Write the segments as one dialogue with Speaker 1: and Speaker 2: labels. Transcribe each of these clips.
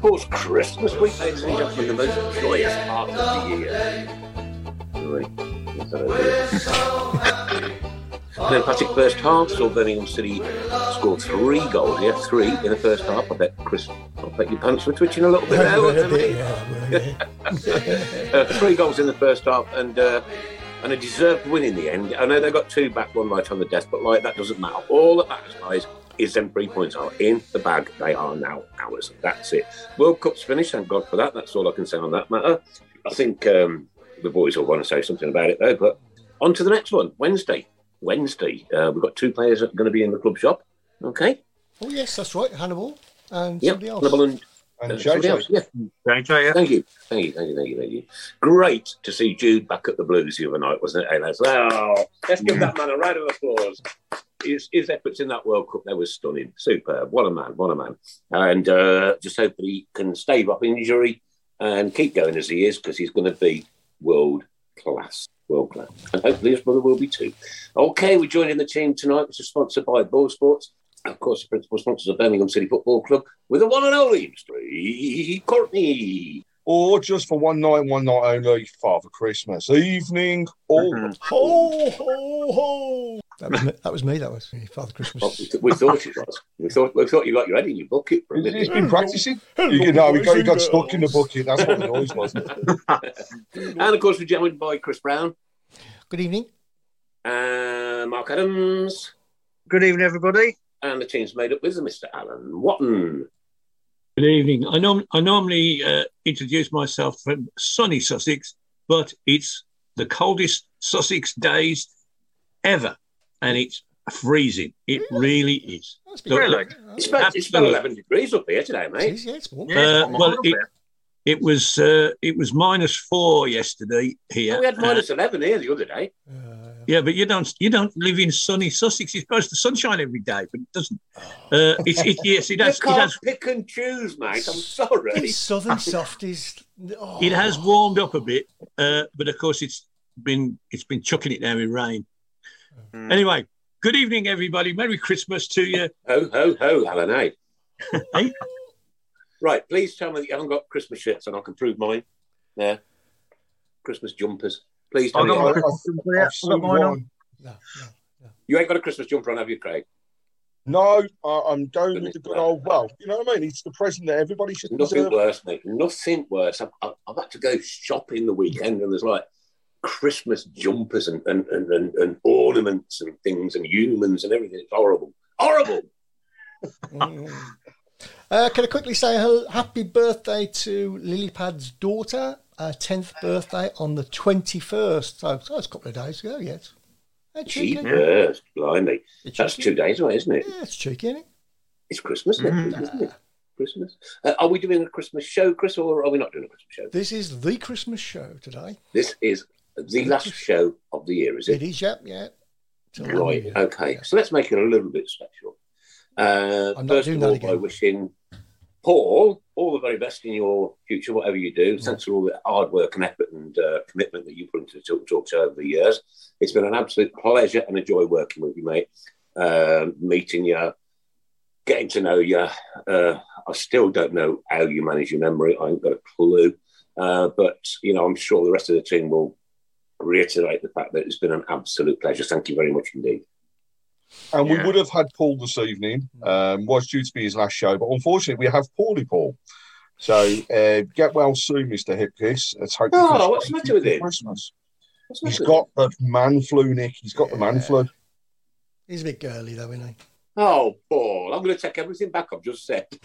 Speaker 1: Of
Speaker 2: course, Christmas week, ladies and gentlemen, the most joyous part of the year. Right. Yes, I
Speaker 1: We're
Speaker 2: do.
Speaker 1: so happy.
Speaker 2: An emphatic first half, saw Birmingham City score three goals. Yeah, three in the first half. I bet Chris, I bet your pants were twitching a little bit there, wasn't uh, three goals in the first half and uh, and a deserved win in the end. I know they got two back, one right on the desk, but like that doesn't matter. All that matters, guys, is them three points are in the bag. They are now ours. That's it. World Cup's finished. Thank God for that. That's all I can say on that matter. I think um, the boys will want to say something about it though. But on to the next one. Wednesday. Wednesday. Uh, we've got two players that are going to be in the club shop. Okay.
Speaker 3: Oh yes, that's right. Hannibal and
Speaker 2: Yep.
Speaker 3: somebody else.
Speaker 2: Hannibal and
Speaker 4: And
Speaker 2: uh, somebody
Speaker 4: JJ.
Speaker 2: else, Yeah.
Speaker 5: JJ, yeah.
Speaker 2: Thank you. Thank you. Thank you. Thank you. Thank you. Great to see Jude back at the Blues the other night, wasn't it? Hey, lads? Well, let's give that man a round of applause. His, his efforts in that World Cup, they were stunning. Superb. What a man. What a man. And uh, just hope that he can stave off injury and keep going as he is because he's going to be world class. World class. And hopefully his brother will be too. Okay, we're joining the team tonight, which is sponsored by Boylesports. Of course, the principal sponsors of Birmingham City Football Club with the one and only Street Courtney.
Speaker 4: Or just for one night, one night only, Father Christmas evening. Or
Speaker 5: Mhm.
Speaker 4: ho, ho, ho.
Speaker 3: That was me. That was me. That was Father
Speaker 2: Well,
Speaker 3: Christmas.
Speaker 2: we, th- we thought it was. We thought we thought you got your head in your bucket for a
Speaker 4: He's, he's
Speaker 2: minute.
Speaker 4: been practicing. You know, he got, he got stuck in the bucket. That's what the noise was.
Speaker 2: And of course, we're joined by Chris Browne,
Speaker 3: Good evening.
Speaker 2: uh, Mark Adams,
Speaker 5: Good evening, everybody.
Speaker 2: and the team's made up with Mr. Alan Watton.
Speaker 6: Good evening. I, norm- I normally uh, introduce myself from sunny Sussex, but it's the coldest Sussex days ever, and it's freezing. It really is. So,
Speaker 5: Really?
Speaker 2: It's about, it's about 11 degrees up here today,
Speaker 3: It
Speaker 2: mate.
Speaker 3: is, yeah, it's warm.
Speaker 5: Yeah,
Speaker 6: Uh,
Speaker 5: I'm
Speaker 6: well, it- It was uh, it was minus four yesterday here.
Speaker 2: Oh, we had
Speaker 6: Uh,
Speaker 2: minus 11 here the other day.
Speaker 3: Uh,
Speaker 6: yeah, but you don't you don't live in sunny Sussex. It's supposed to sunshine every day, but it doesn't. Uh, it's it, yes, it
Speaker 2: You
Speaker 6: has, it
Speaker 2: can't
Speaker 6: has
Speaker 2: pick and choose, mate. I'm sorry.
Speaker 3: it's southern softies. Oh.
Speaker 6: it has warmed up a bit, uh, but of course it's been it's been chucking it down with rain.
Speaker 5: Mm.
Speaker 6: Anyway, good evening, everybody. Merry Christmas to you.
Speaker 2: Ho, ho, ho, Alan, eh?
Speaker 6: Hey.
Speaker 2: Right, please tell me that you haven't got Christmas shirts and I can prove mine. There. Christmas jumpers. Please tell
Speaker 5: I've
Speaker 2: me.
Speaker 5: got
Speaker 2: you
Speaker 5: my
Speaker 2: haven't-
Speaker 5: Christmas
Speaker 4: I've
Speaker 5: I've got mine on.
Speaker 4: one.
Speaker 3: No, no.
Speaker 2: You ain't got a Christmas jumper on, have you, Craig?
Speaker 4: No, I- I'm going with the good old. Well, you know what I mean. It's the present that everybody should
Speaker 2: Nothing
Speaker 4: deserve.
Speaker 2: worse, mate. Nothing worse. I've, I've, I've had to go shopping the weekend and there's like Christmas jumpers and, and, and, and, and ornaments and things and humans and everything. It's horrible. Horrible.
Speaker 3: Mm. Uh, can I quickly say hel- happy birthday to Lilypad's daughter? Uh, 10th birthday on the 21st. So, so it's a couple of days ago, yes. Hey, cheeky.
Speaker 2: Jeepers, blimey.
Speaker 3: It's
Speaker 2: That's
Speaker 3: cheeky.
Speaker 2: two days away, isn't it?
Speaker 3: Yeah, it's cheeky, isn't it?
Speaker 2: It's Christmas, isn't it? Christmas, isn't it? Christmas. Uh, are we doing a Christmas show, Chris, or are we not doing a Christmas show?
Speaker 3: This is the Christmas show today.
Speaker 2: This is the last show of the year, is
Speaker 3: It
Speaker 2: it?
Speaker 3: is, yep, yeah. The
Speaker 2: Right.
Speaker 3: year.
Speaker 2: Okay.
Speaker 3: Yeah.
Speaker 2: So let's make it a little bit special. Uh,
Speaker 3: I'm not
Speaker 2: first
Speaker 3: doing
Speaker 2: of
Speaker 3: that
Speaker 2: all,
Speaker 3: again.
Speaker 2: by wishing Paul all the very best in your future, whatever you do. Thanks for all the hard work and effort and uh, commitment that you put into the Talk Talk Show over the years. It's been an absolute pleasure and a joy working with you, mate. Um, meeting you, getting to know you. Uh, I still don't know how you manage your memory. I ain't got a clue. Uh, but, you know, I'm sure the rest of the team will reiterate the fact that it's been an absolute pleasure. Thank you very much indeed.
Speaker 4: And
Speaker 5: Yeah.
Speaker 4: we would have had Paul this evening. Um, was due to be his last show, but unfortunately, we have Paulie Paul. So uh, get well soon, Mister Hipkiss. Let's hope.
Speaker 2: Oh, what's the matter with him?
Speaker 4: Christmas.
Speaker 2: What's
Speaker 4: He's
Speaker 2: that?
Speaker 4: got the man flu, Nick. He's got the man flu.
Speaker 3: He's a bit girly though, isn't he?
Speaker 2: Oh, Paul, I'm going to take everything back I've just said.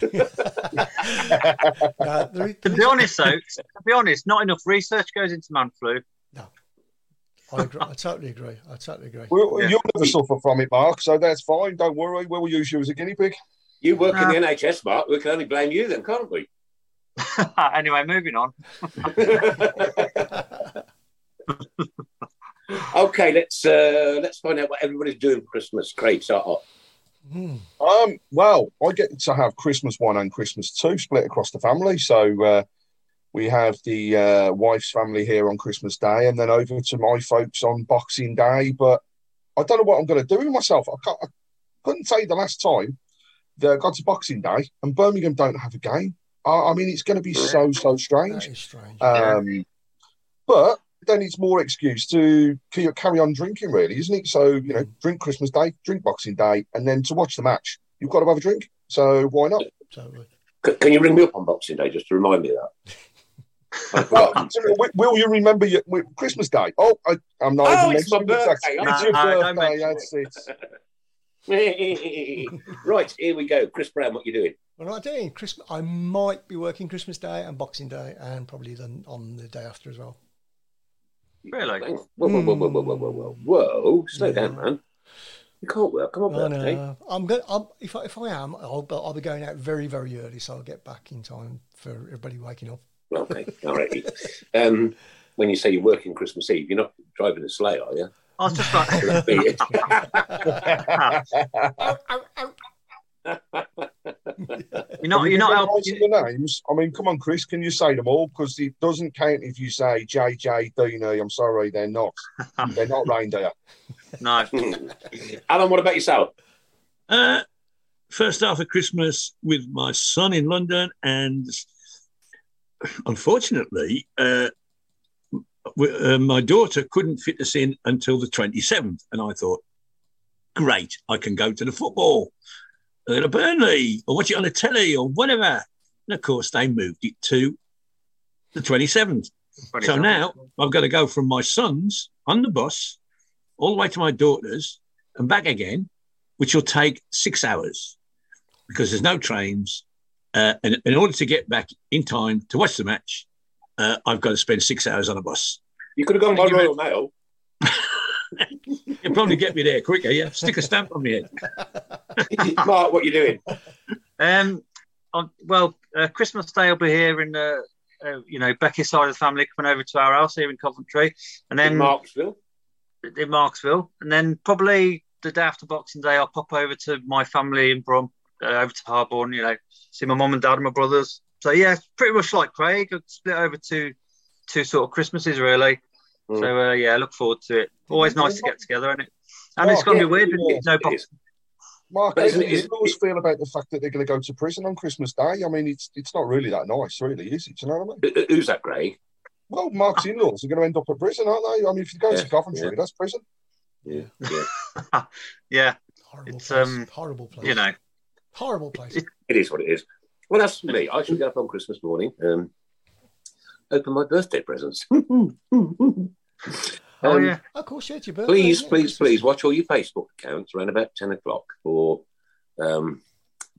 Speaker 3: Uh, there,
Speaker 5: To be honest, though, to be honest, not enough research goes into man flu.
Speaker 3: I, agree, I totally agree. I totally agree.
Speaker 4: Well,
Speaker 5: Yeah.
Speaker 4: You'll never suffer from it, Mark. So that's fine. Don't worry. We'll use you as a guinea pig.
Speaker 2: you work in the NHS, Mark. We can only blame you then, can't we?
Speaker 5: anyway, moving on.
Speaker 2: okay, let's uh, let's find out what everybody's doing for Christmas. Craig, start off.
Speaker 3: Hmm.
Speaker 4: Um, well, I get to have Christmas one and Christmas two split across the family. So uh, we have the uh, wife's family here on Christmas Day, and then over to my folks on Boxing Day. But I don't know what I'm going to do with myself. I, can't, I couldn't tell you the last time that I got to Boxing Day, and Birmingham don't have a game. I, I mean, it's going to be so so strange.
Speaker 3: Strange.
Speaker 4: Um, but then it's more excuse to carry on drinking, really, isn't it? So, you know, drink Christmas Day, drink Boxing Day, and then to watch the match, you've got to have a drink. So why not?
Speaker 3: totally.
Speaker 2: Can you ring me up on Boxing Day just to remind me of that?
Speaker 4: well, will you remember your, Christmas Day? Oh, I, am not
Speaker 2: oh,
Speaker 4: even
Speaker 2: it's my birthday.
Speaker 4: It's your birthday. That's it.
Speaker 2: right, here we go. Chris Browne, what you doing?
Speaker 3: What am I doing? Christmas. I might be working Christmas Day and Boxing Day, and probably then on the day after as well.
Speaker 5: Really?
Speaker 2: Whoa, whoa, whoa, whoa, whoa, whoa, whoa, whoa! Slow yeah. down, man. You can't work. Come on,
Speaker 3: no,
Speaker 2: birthday.
Speaker 3: No. I'm going. I'm, if I, if I am, I'll, I'll be going out very very early, so I'll get back in time for everybody waking up.
Speaker 2: Okay, all right. Um, when you say you're working Christmas Eve, you're not driving a sleigh, are you?
Speaker 5: I was just like,
Speaker 2: That'd be it.
Speaker 5: you're not, you're not helping.
Speaker 4: Writing the names. I mean, come on, Chris, can you say them all? Because it doesn't count if you say JJ, Dina. I'm sorry, they're not. they're not reindeer.
Speaker 5: No.
Speaker 2: Alan, what about yourself?
Speaker 6: Uh, first half of Christmas with my son in London, and unfortunately, uh, uh, my daughter couldn't fit us in until the 27th. And I thought, great, I can go to the football, uh, to Burnley, or watch it on the telly, or whatever. And of course, they moved it to the 27th. So now I've got to go from my son's on the bus all the way to my daughter's and back again, which will take six hours because there's no trains. Uh, and in order to get back in time to watch the match, uh, I've got to spend six hours on a bus.
Speaker 2: You could have gone by Royal Mail.
Speaker 6: You'll probably get me there quicker. Yeah, stick a stamp on me head.
Speaker 2: Mark, what you doing?
Speaker 5: Um, on, well, uh, Christmas Day I'll be here in the, uh, you know, Becky's side of the family coming over to our house here in Coventry, and then
Speaker 2: In Marksville.
Speaker 5: in Marksville, and then probably the day after Boxing Day, I'll pop over to my family in Brum, uh, over to Harborne, you know, see my mum and dad and my brothers. So yeah, it's pretty much like Craig. I'd split over to two sort of Christmases really.
Speaker 2: Mm.
Speaker 5: So uh, yeah, look forward to it. Always nice to get together, isn't it? And it's
Speaker 4: Oh,
Speaker 5: going to
Speaker 4: yeah,
Speaker 5: be weird
Speaker 4: yeah,
Speaker 5: with no
Speaker 2: It
Speaker 5: box.
Speaker 2: is.
Speaker 4: Mark,
Speaker 2: But
Speaker 4: how
Speaker 2: isn't
Speaker 4: do you always feel about the fact that they're going to go to prison on Christmas Day? I mean, it's it's not really that nice, really, is it? Do you know what I mean?
Speaker 2: Who's that, Craig?
Speaker 4: Well, Mark's in-laws are going to end up at prison, aren't they? I mean, if you go
Speaker 2: Yeah,
Speaker 4: to Coventry,
Speaker 2: yeah.
Speaker 4: that's prison.
Speaker 2: Yeah, yeah.
Speaker 5: Yeah,
Speaker 3: Horrible
Speaker 5: It's,
Speaker 3: place.
Speaker 5: um,
Speaker 3: horrible place.
Speaker 5: you know.
Speaker 3: Horrible place.
Speaker 2: It is what it is. Well, that's me. I should get up on Christmas morning, um, open my birthday presents.
Speaker 5: Oh
Speaker 2: Um,
Speaker 5: yeah.
Speaker 3: Of course, yeah, it's your birthday.
Speaker 2: Please,
Speaker 3: isn't
Speaker 2: please, please watch all your Facebook accounts around about 10 o'clock for um,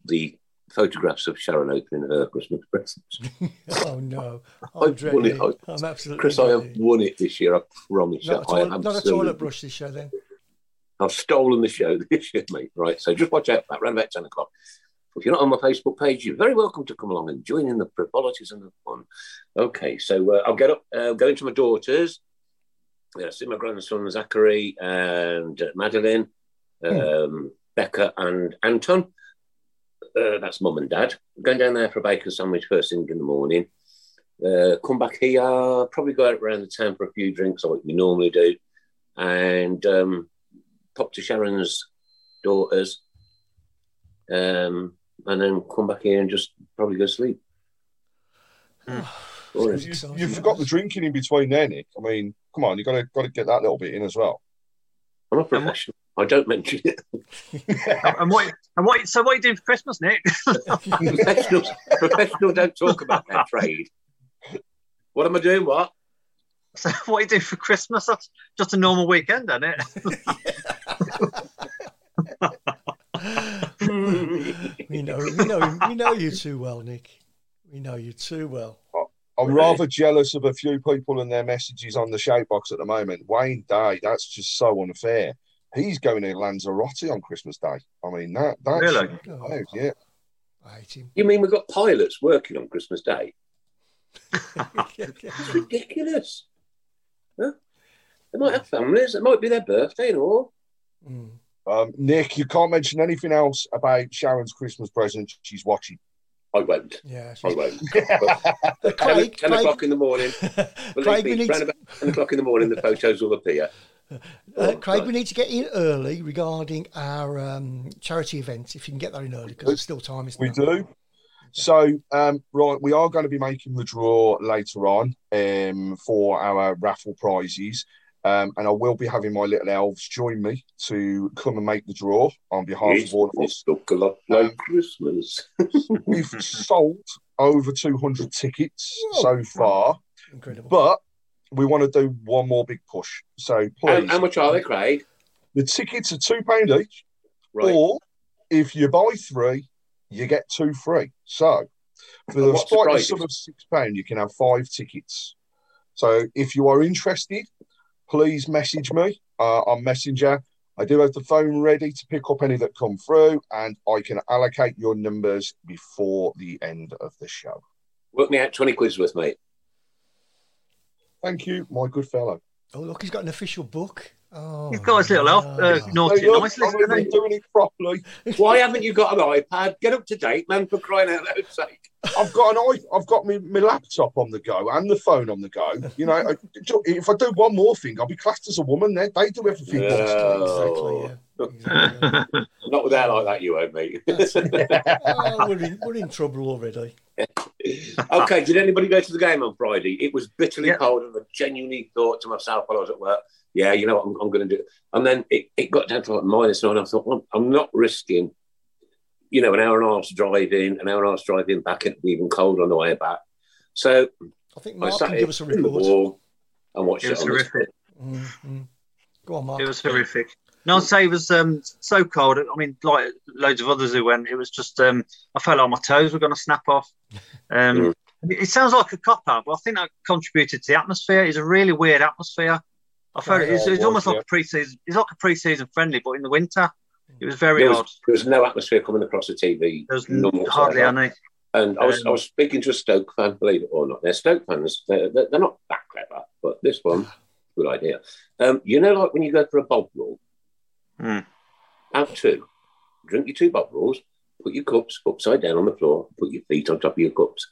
Speaker 2: the photographs of Sharon opening her Christmas presents.
Speaker 3: Oh no,
Speaker 2: I've
Speaker 3: I'm
Speaker 2: won it.
Speaker 3: it.
Speaker 2: I-
Speaker 3: I'm absolutely.
Speaker 2: Chris, I have won it this year, I promise you.
Speaker 3: Not a,
Speaker 2: I
Speaker 3: toilet,
Speaker 2: am
Speaker 3: not a
Speaker 2: absolutely-
Speaker 3: toilet brush this show then.
Speaker 2: I've stolen the show this year, mate. Right, so just watch out for that around about 10 o'clock. If you're not on my Facebook page, you're very welcome to come along and join in the frivolities and the fun. Okay, so uh, I'll get up, uh, go into my daughters, uh, see my grandson Zachary and uh, Madeline, um, Becca and Anton. Uh, that's mum and dad. Going down there for a bacon sandwich first thing in the morning. Uh, come back here, probably go out around the town for a few drinks, like we normally do, and um, pop to Sharon's daughters, um, and then come back here and just probably go to sleep. Boring.
Speaker 4: You, you forgot the drinking in between there, Nick. I mean, come on, you got to got to get that little bit in as well.
Speaker 2: I'm a professional. I don't mention it.
Speaker 5: and what? And what? So what are you doing for Christmas, Nick?
Speaker 2: Professionals, professionals don't talk about their trade. What am I doing? What?
Speaker 5: so what are you doing for Christmas? That's just a normal weekend, isn't it?
Speaker 3: We know, we know, we know you too well, Nick. We know you too well.
Speaker 4: I'm rather jealous of a few people and their messages on the shout box at the moment. Wayne Day, that's just so unfair. He's going to Lanzarote on Christmas Day. I mean, that that's
Speaker 5: Really?
Speaker 3: Oh,
Speaker 4: yeah.
Speaker 3: I hate him.
Speaker 2: You mean we've got pilots working on Christmas Day? It's ridiculous. Huh? They might have families. It might be their birthday and all.
Speaker 3: Mm.
Speaker 4: Um, Nick, you can't mention anything else about Sharon's Christmas present. She's watching.
Speaker 2: I won't.
Speaker 3: Yeah.
Speaker 2: I won't.
Speaker 3: Uh,
Speaker 2: But 10,
Speaker 3: Craig,
Speaker 2: 10
Speaker 3: Craig-
Speaker 2: o'clock in the morning. Believe
Speaker 3: Craig, we need to-
Speaker 2: about 10 o'clock in the morning, the photos will appear.
Speaker 3: Uh, Craig, we need to get in early regarding our um, charity event. If you can get that in early, because there's still time. Isn't
Speaker 4: We
Speaker 3: there?
Speaker 4: do. So, um, right, we are going to be making the draw later on um, for our raffle prizes. Um, and I will be having my little elves join me to come and make the draw on behalf
Speaker 2: It's,
Speaker 4: of all of us.
Speaker 2: it's look a lot like Christmas.
Speaker 4: We've sold over 200 tickets
Speaker 3: Whoa.
Speaker 4: so far,
Speaker 3: Incredible.
Speaker 4: but we want to do one more big push. So,
Speaker 2: How,
Speaker 4: please,
Speaker 2: how much are they, Craig?
Speaker 4: the tickets are £2 each.
Speaker 2: Right.
Speaker 4: Or if you buy three, you get two free. So for
Speaker 2: And
Speaker 4: the
Speaker 2: what's the
Speaker 4: sum of six pound, you can have five tickets. So if you are interested, please message me uh, on Messenger. I do have the phone ready to pick up any that come through, and I can allocate your numbers before the end of the show.
Speaker 2: Work me out 20 quid's worth, mate.
Speaker 4: Thank you, my good fellow.
Speaker 3: oh, look, he's got an official book. Oh,
Speaker 5: He's got his little elf, uh, naughty
Speaker 4: Hey, look,
Speaker 5: nicely,
Speaker 4: I'm
Speaker 5: hasn't
Speaker 4: even doing it properly.
Speaker 2: Why haven't you got an iPad? Get up to date, man, for crying out loud sake.
Speaker 4: I've got an i- I've got my, my laptop on the go and the phone on the go. You know, I, if I do one more thing, I'll be classed as a woman. They they do everything.
Speaker 2: Yeah.
Speaker 3: Exactly, yeah. Exactly, yeah.
Speaker 2: Not with that like that, you won't, mate.
Speaker 3: oh, we're, in, we're in trouble already.
Speaker 2: okay, did anybody go to the game on Friday? It was bitterly
Speaker 5: Yeah.
Speaker 2: cold, and I genuinely thought to myself while I was at work, yeah, you know what, I'm, I'm going to do. And then it, it got down to like minus nine. I thought, well, I'm not risking, you know, an hour and a half's drive in, an hour and a half's drive in back, it'd be even cold on the way back. So
Speaker 3: I think
Speaker 2: I
Speaker 3: Mark
Speaker 2: sat
Speaker 3: can give us a
Speaker 2: in
Speaker 3: report.
Speaker 2: and watched
Speaker 5: It
Speaker 2: it,
Speaker 5: was
Speaker 2: on the
Speaker 5: horrific.
Speaker 3: Mm, mm. Go on, Mark.
Speaker 5: It was horrific. No, I'd say it was um, so cold. I mean, like loads of others who went, it was just um, I felt like my toes were going to snap off. Um, it, it sounds like a cop out, but I think that contributed to the atmosphere. It's a really weird atmosphere. I felt it, it's,
Speaker 4: it
Speaker 5: it's almost like a pre-season. It's like a pre-season friendly, but in the winter, it was very
Speaker 2: There
Speaker 5: odd.
Speaker 2: was, there was no atmosphere coming across the TV.
Speaker 5: There was hardly any.
Speaker 2: And I was,
Speaker 5: Um,
Speaker 2: I was speaking to a Stoke fan, believe it or not. They're Stoke fans. They're, they're, they're not that clever, but this one, good idea. Um, you know, like when you go for a bob roll,
Speaker 5: Hmm.
Speaker 2: have two, drink your two bob rolls, put your cups upside down on the floor, put your feet on top of your cups.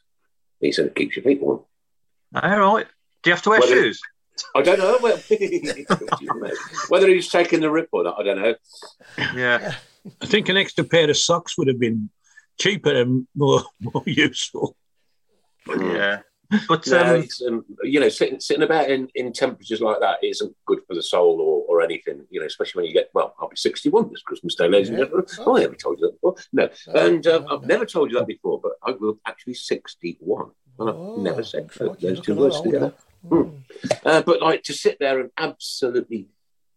Speaker 2: He said it keeps your feet warm.
Speaker 5: All right. Do you have to wear
Speaker 2: Well, it-
Speaker 5: shoes?
Speaker 2: I don't know well, whether he's taking the rip or not. I don't know.
Speaker 5: Yeah.
Speaker 6: I think an extra pair of socks would have been cheaper and more more useful.
Speaker 5: Yeah. But
Speaker 2: No,
Speaker 5: um,
Speaker 2: um, you know, sitting sitting about in, in temperatures like that isn't good for the soul or, or anything. You know, especially when you get well, I'll be sixty one this Christmas day, ladies and gentlemen. Oh, I haven't told you that before. No,
Speaker 3: No,
Speaker 2: and um,
Speaker 3: no,
Speaker 2: I've
Speaker 3: no.
Speaker 2: never told you that before, but I will actually sixty one, and I've
Speaker 3: Oh,
Speaker 2: never said those two words together.
Speaker 3: Mm.
Speaker 2: Uh, but like to sit there and absolutely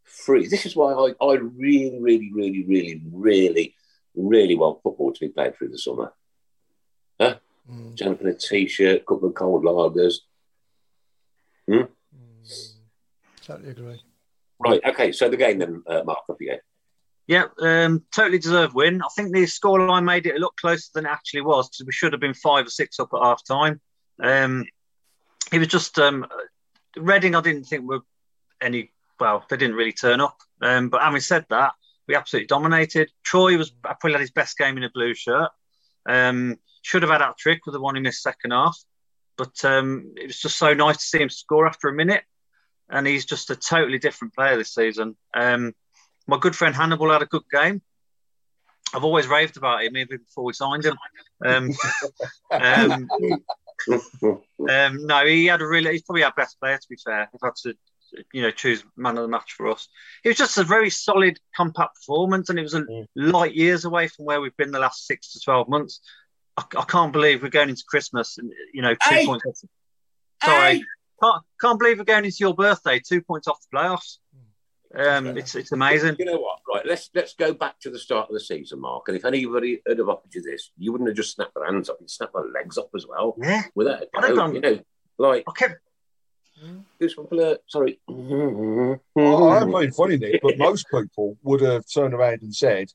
Speaker 2: free. This is why I, I really, really, really, really, really, really want football to be played through the summer.
Speaker 3: Mm.
Speaker 2: Jump in a t-shirt, couple of cold lagers.
Speaker 3: Mm. Totally agree.
Speaker 2: Right. Okay. So the game then, uh, Mark, off you go.
Speaker 5: Yeah, um, totally deserved win. I think the scoreline made it look closer than it actually was because we should have been five or six up at half time. Um, it was just um, Reading. I didn't think were any. Well, they didn't really turn up. Um, but having said that, we absolutely dominated. Troy was probably had his best game in a blue shirt. Um, should have had that trick with the one he missed second half, but um, it was just so nice to see him score after a minute. And he's just a totally different player this season. Um, my good friend Hannibal had a good game. I've always raved about him even before we signed him. Um, um, um, no, he had a really. He's probably our best player. To be fair, if I had to, you know, choose man of the match for us, it was just a very solid, compact performance, and it was a light years away from where we've been the last six to twelve months. I, I can't believe we're going into Christmas and you know two
Speaker 2: Hey!
Speaker 5: points. Sorry,
Speaker 2: Hey!
Speaker 5: can't can't believe we're going into your birthday two points off the playoffs. Um, it's it's amazing.
Speaker 2: You know what? Right, let's let's go back to the start of the season, Mark. And if anybody had have offered you this, you wouldn't have just snapped their hands up; you'd snap their legs up as well.
Speaker 5: Yeah,
Speaker 2: Without a
Speaker 5: I'd have
Speaker 2: doubt,
Speaker 5: done-
Speaker 2: you know, like
Speaker 5: I kept
Speaker 2: goosebump alert. Sorry.
Speaker 4: Well, I'm being funny, Nick, but most people would have turned around and said,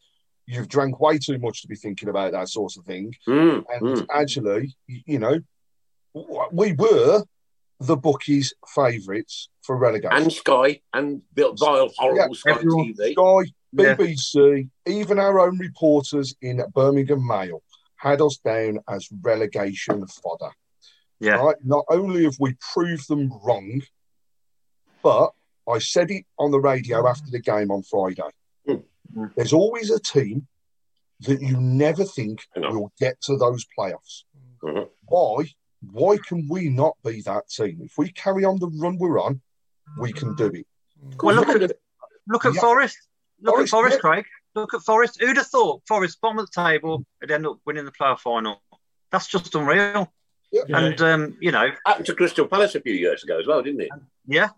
Speaker 4: "You've drank way too much to be thinking about that sort of thing."
Speaker 2: Mm,
Speaker 4: And
Speaker 2: mm.
Speaker 4: actually, you know, we were the bookies' favourites for relegation.
Speaker 2: And Sky and Bill Vile, horrible Sky
Speaker 5: everyone-
Speaker 2: TV.
Speaker 4: Sky,
Speaker 5: Yeah.
Speaker 4: BBC, even our own reporters in Birmingham Mail had us down as relegation fodder.
Speaker 5: yeah.
Speaker 4: Right? Not only have we proved them wrong, but I said it on the radio after the game on Friday.
Speaker 2: Mm.
Speaker 4: There's always a team that you never think
Speaker 2: I know.
Speaker 4: will get to those playoffs.
Speaker 2: Mhm.
Speaker 4: Why? Why can we not be that team? If we carry on the run we're on, we can do it.
Speaker 5: Well, look at look at
Speaker 4: Yeah.
Speaker 5: Forest. Look
Speaker 4: Forest,
Speaker 5: at Forest,
Speaker 4: yeah.
Speaker 5: Craig. Look at Forest. Who'd have thought Forest bottom of the table would end up winning the playoff final? That's just unreal.
Speaker 4: Yeah.
Speaker 5: And um, you know,
Speaker 2: Happened to Crystal Palace a few years ago as well, didn't it?
Speaker 5: yeah,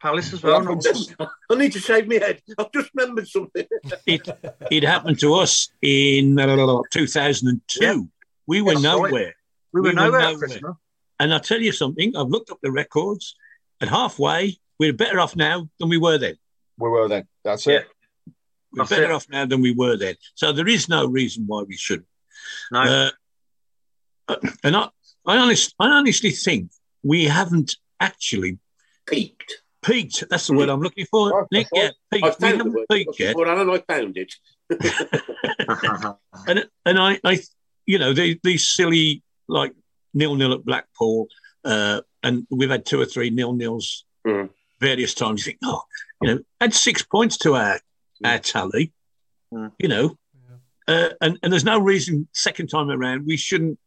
Speaker 5: Palace as
Speaker 4: Well,
Speaker 5: well.
Speaker 2: I need to shave my head. I've just remembered something.
Speaker 6: It it happened to us in uh, 2002.
Speaker 5: Yeah.
Speaker 6: We were
Speaker 5: That's right.
Speaker 6: Nowhere.
Speaker 5: We were
Speaker 6: we were
Speaker 5: nowhere at
Speaker 6: nowhere.
Speaker 5: Christmas.
Speaker 6: And I'll tell you something, I've looked up the records, and halfway, we're better off now than we were then.
Speaker 4: We were then. That's it.
Speaker 6: We're
Speaker 5: That's
Speaker 6: better
Speaker 5: it.
Speaker 6: off now than we were then. So there is no reason why we shouldn't.
Speaker 5: No,
Speaker 6: Uh, and I, I, honest, I honestly think we haven't actually
Speaker 2: Peaked.
Speaker 6: peaked. That's the word I'm looking for.
Speaker 4: Right,
Speaker 6: Nick,
Speaker 4: that's
Speaker 6: yeah,
Speaker 2: I
Speaker 6: peaked. We
Speaker 2: found the
Speaker 6: haven't
Speaker 2: word.
Speaker 6: peaked yet.
Speaker 2: Well, Alan, I found it.
Speaker 6: and and I, I you know, these, these silly like nil nil at Blackpool, uh, and we've had two or three nil nils
Speaker 2: Mm.
Speaker 6: various times. You think, oh, you know, add six points to our our tally,
Speaker 5: Mm.
Speaker 6: you know, uh, and and there's no reason second time around we shouldn't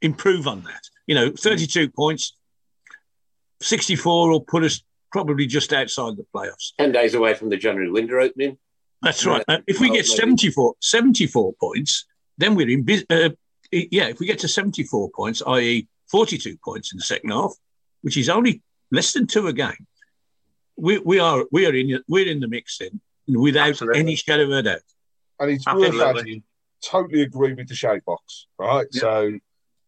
Speaker 6: improve on that. You know, 32 points, 64 will put us probably just outside the playoffs.
Speaker 2: 10 days away from the January window opening.
Speaker 6: That's right. Uh, if we get
Speaker 2: maybe.
Speaker 6: 74, 74 points, then we're in. bus- Uh, yeah, if we get to 74 points, i.e., 42 points in the second half, which is only less than two a game, we, we are we are in we're in the mix then, without
Speaker 5: Absolutely.
Speaker 6: any shadow of a doubt.
Speaker 4: And it's worth adding, totally agree with the shape box, right?
Speaker 6: Yeah.
Speaker 4: So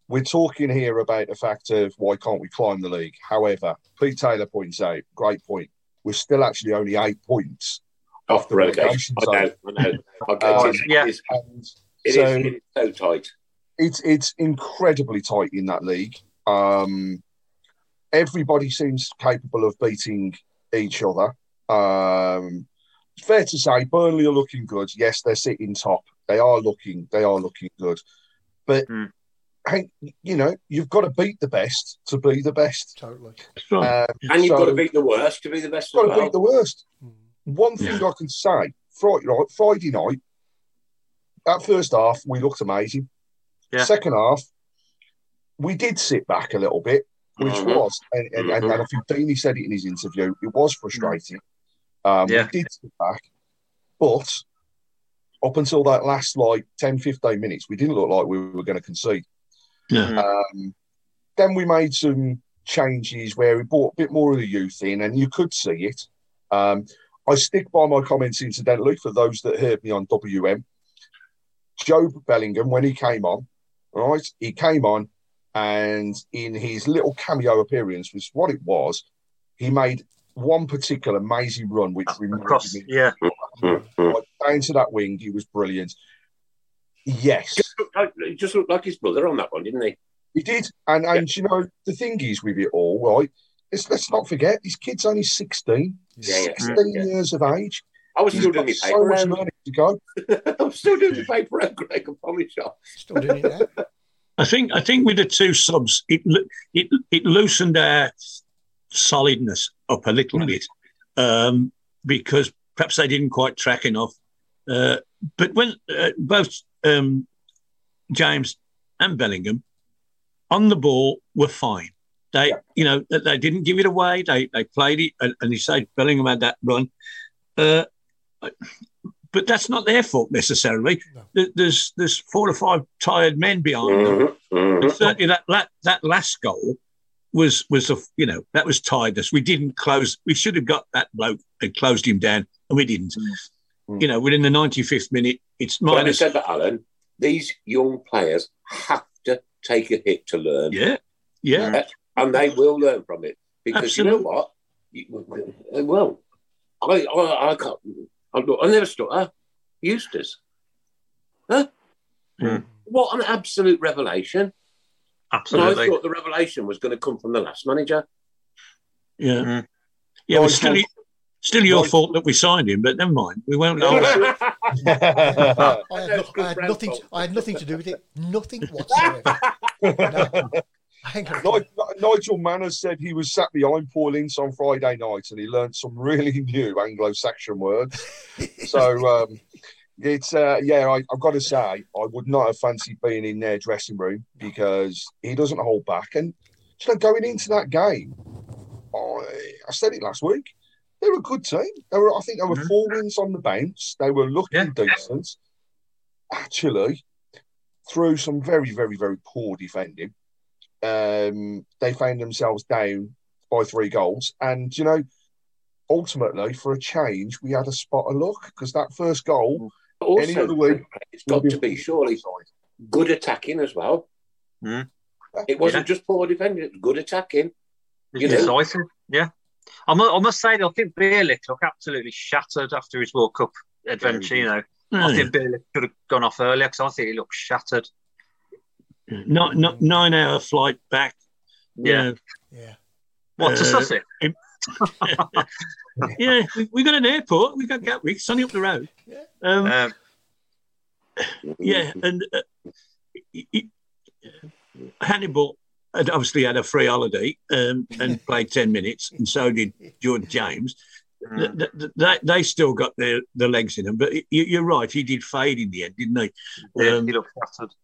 Speaker 4: we're talking here about the fact of why can't we climb the league? However, Pete Taylor points out, great point. We're still actually only eight points
Speaker 2: Off the relegation. I know, I know. I know.
Speaker 4: Um,
Speaker 2: It is-
Speaker 5: Yeah.
Speaker 2: it is-
Speaker 4: And
Speaker 2: it is-
Speaker 4: so
Speaker 2: it is so tight.
Speaker 4: It's it's incredibly tight in that league. Um, everybody seems capable of beating each other. Um, fair to say Burnley are looking good. Yes, they're sitting top. They are looking. They are looking good. But
Speaker 5: Hmm.
Speaker 4: hey, you know, you've got to beat the best to be the best.
Speaker 3: Totally.
Speaker 4: Um,
Speaker 2: And you've
Speaker 4: so-
Speaker 2: got to beat the worst to be the best as
Speaker 4: got to
Speaker 2: well.
Speaker 4: beat the worst.
Speaker 3: Mm.
Speaker 4: One thing I can say, Friday night, Friday night, that first half we looked amazing.
Speaker 5: Yeah.
Speaker 4: Second half, we did sit back a little bit, which
Speaker 2: Mhm.
Speaker 4: was, and, and, and, and I think Deeney said it in his interview, it was frustrating. Um,
Speaker 5: Yeah.
Speaker 4: We did sit back, but up until that last like 10, 15 minutes, we didn't look like we were going to concede.
Speaker 6: Yeah.
Speaker 4: Um, then we made some changes where we brought a bit more of the youth in, and you could see it. Um, I stick by my comments, incidentally, for those that heard me on WM. Jobe Bellingham, when he came on, right, he came on, and in his little cameo appearance, was what it was. He made one particular amazing run, which reminded
Speaker 5: Across,
Speaker 4: me
Speaker 5: yeah.
Speaker 4: Down to that wing. He was brilliant. Yes,
Speaker 2: Just looked like, he just looked like his brother on that one, didn't he?
Speaker 4: He did, and and you know the thing is with it all, right? Is let's not forget this kid's only sixteen.
Speaker 2: Yeah, yeah.
Speaker 4: 16
Speaker 2: Yeah.
Speaker 4: years of age.
Speaker 2: I was
Speaker 4: He's
Speaker 2: still doing my
Speaker 4: so
Speaker 2: paper
Speaker 4: much
Speaker 2: round.
Speaker 4: learning to go.
Speaker 2: I'm still doing the paper round, Greg, I promise you.
Speaker 3: Still doing it now.
Speaker 6: I think I think with the two subs, it it it loosened our solidness up a little bit um, because perhaps they didn't quite track enough. Uh, but when uh, both um, James and Bellingham on the ball were fine. They, you know, they- they didn't give it away. They they played it, and, and you say Bellingham had that run, uh, but that's not their fault necessarily. There- There's there's four or five tired men behind them.
Speaker 2: Mhm, mhm.
Speaker 6: And certainly that, that that last goal was was a you know that was tiredness. We didn't close. We should have got that bloke and closed him down, and we didn't. You know, within the ninety fifth minute, it's
Speaker 2: But having
Speaker 6: minus.
Speaker 2: said that, Alan, these young players have to take a hit to learn.
Speaker 6: Yeah, yeah,
Speaker 2: and they will learn from it because you know what? You- Well, I I, I can't. I, I never stutter. Eustace, huh?
Speaker 5: Hmm.
Speaker 2: What an absolute revelation! And I thought the revelation was going to come from the last manager.
Speaker 6: yeah,
Speaker 5: Mm.
Speaker 6: yeah. It was still
Speaker 4: Tom.
Speaker 6: still your
Speaker 4: Right.
Speaker 6: fault that we signed him, but never mind. We won't.
Speaker 2: Oh,
Speaker 3: I had, no, I had nothing. I had nothing to do with it. Nothing whatsoever. No. I ain't got a
Speaker 4: Ni- Nigel Manners said he was sat behind Paul Ince on Friday night and he learnt some really new Anglo-Saxon words. So um, it's uh, yeah, I, I've got to say I would not have fancied being in their dressing room because he doesn't hold back. And you know, going into that game, I, I said it last week. They were a good team. They were, I think, they were
Speaker 5: Mhm.
Speaker 4: four wins on the bounce. They were looking decent. Actually, through some very, very, very poor defending, um, they found themselves down by three goals. And, you know, ultimately, for a change, we had a spot of luck because that first goal, any
Speaker 2: Also,
Speaker 4: other way,
Speaker 2: it's got to be surely good attacking as well.
Speaker 5: Mm.
Speaker 2: It wasn't just poor defending; it was good attacking.
Speaker 5: It's
Speaker 2: You know?
Speaker 5: decisive. Yeah. I must, I must say, I think Bielik looked absolutely shattered after his World Cup adventure. You know, I think Bielik should have gone off earlier because I think he looked shattered.
Speaker 6: Not, not nine hour flight back.
Speaker 5: Yeah.
Speaker 6: know.
Speaker 3: Yeah.
Speaker 5: What to
Speaker 6: Uh,
Speaker 5: Sussex?
Speaker 6: yeah, we, we got an airport. We got Gatwick. It's only up the road. Um,
Speaker 5: Um,
Speaker 6: yeah, and uh, y- y- Hannibal had obviously had a free holiday um, and played ten minutes, and so did George James.
Speaker 5: Mm.
Speaker 6: Th- th- They, they still got their the legs in them, but you, you're right. He did fade in the end, didn't he?
Speaker 5: yeah,
Speaker 6: Um,
Speaker 5: he looked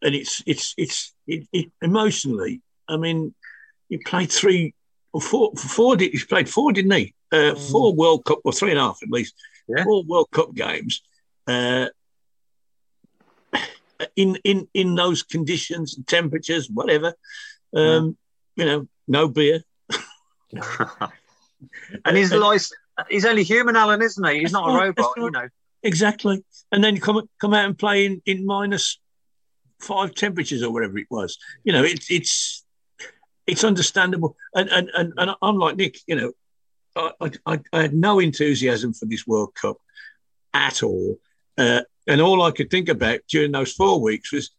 Speaker 6: and it's it's it's it, it, emotionally. I mean, he played three or four. Four did he played four, didn't he? Uh, Four World Cup or three and a half at least.
Speaker 5: Yeah.
Speaker 6: Four World Cup games. Uh, in in in those conditions, temperatures, whatever. Um, You know, no beer.
Speaker 5: and he's like, he's only human, Alan, isn't he? He's not a robot,
Speaker 6: right.
Speaker 5: you know.
Speaker 6: Exactly. And then come come out and play in, in minus five temperatures or whatever it was. You know, it's it's it's understandable. And and and, and I'm like Nick, you know, I, I, I had no enthusiasm for this World Cup at all. Uh, and all I could think about during those four weeks was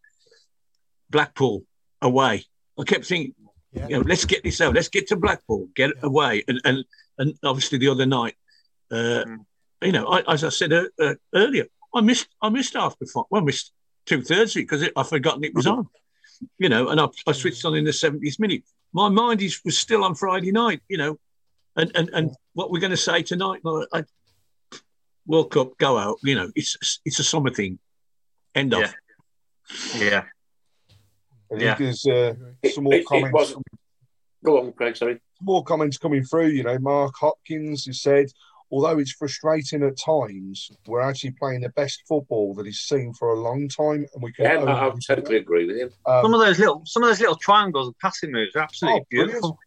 Speaker 6: Blackpool away. I kept thinking,
Speaker 3: Yeah.
Speaker 6: you know, let's get this out. Let's get to Blackpool, get it
Speaker 3: Yeah.
Speaker 6: away. And, and and obviously the other night, uh,
Speaker 5: Mm.
Speaker 6: you know, I, as I said uh, uh, earlier, I missed I missed half the fight. Well, I missed two thirds of it because I'd forgotten it was on. You know, and I, I switched on in the 70th minute. My mind is was still on Friday night. You know, and and, and what we're going to say tonight, like, I, World Cup, go out. You know, it's it's a summer thing. End of.
Speaker 5: Yeah. Yeah.
Speaker 4: I think
Speaker 5: Yeah.
Speaker 4: there's uh,
Speaker 2: It,
Speaker 4: some more
Speaker 2: it- it
Speaker 4: comments.
Speaker 2: wasn't. Go on, Craig. Sorry.
Speaker 4: More comments coming through. You know, Mark Hopkins has said, although it's frustrating at times, we're actually playing the best football that he's seen for a long time, and we can.
Speaker 2: Yeah, I, I totally agree with him.
Speaker 4: um,
Speaker 5: Some of those little, some of those little triangles and passing moves are absolutely
Speaker 4: Oh, brilliant.
Speaker 5: beautiful.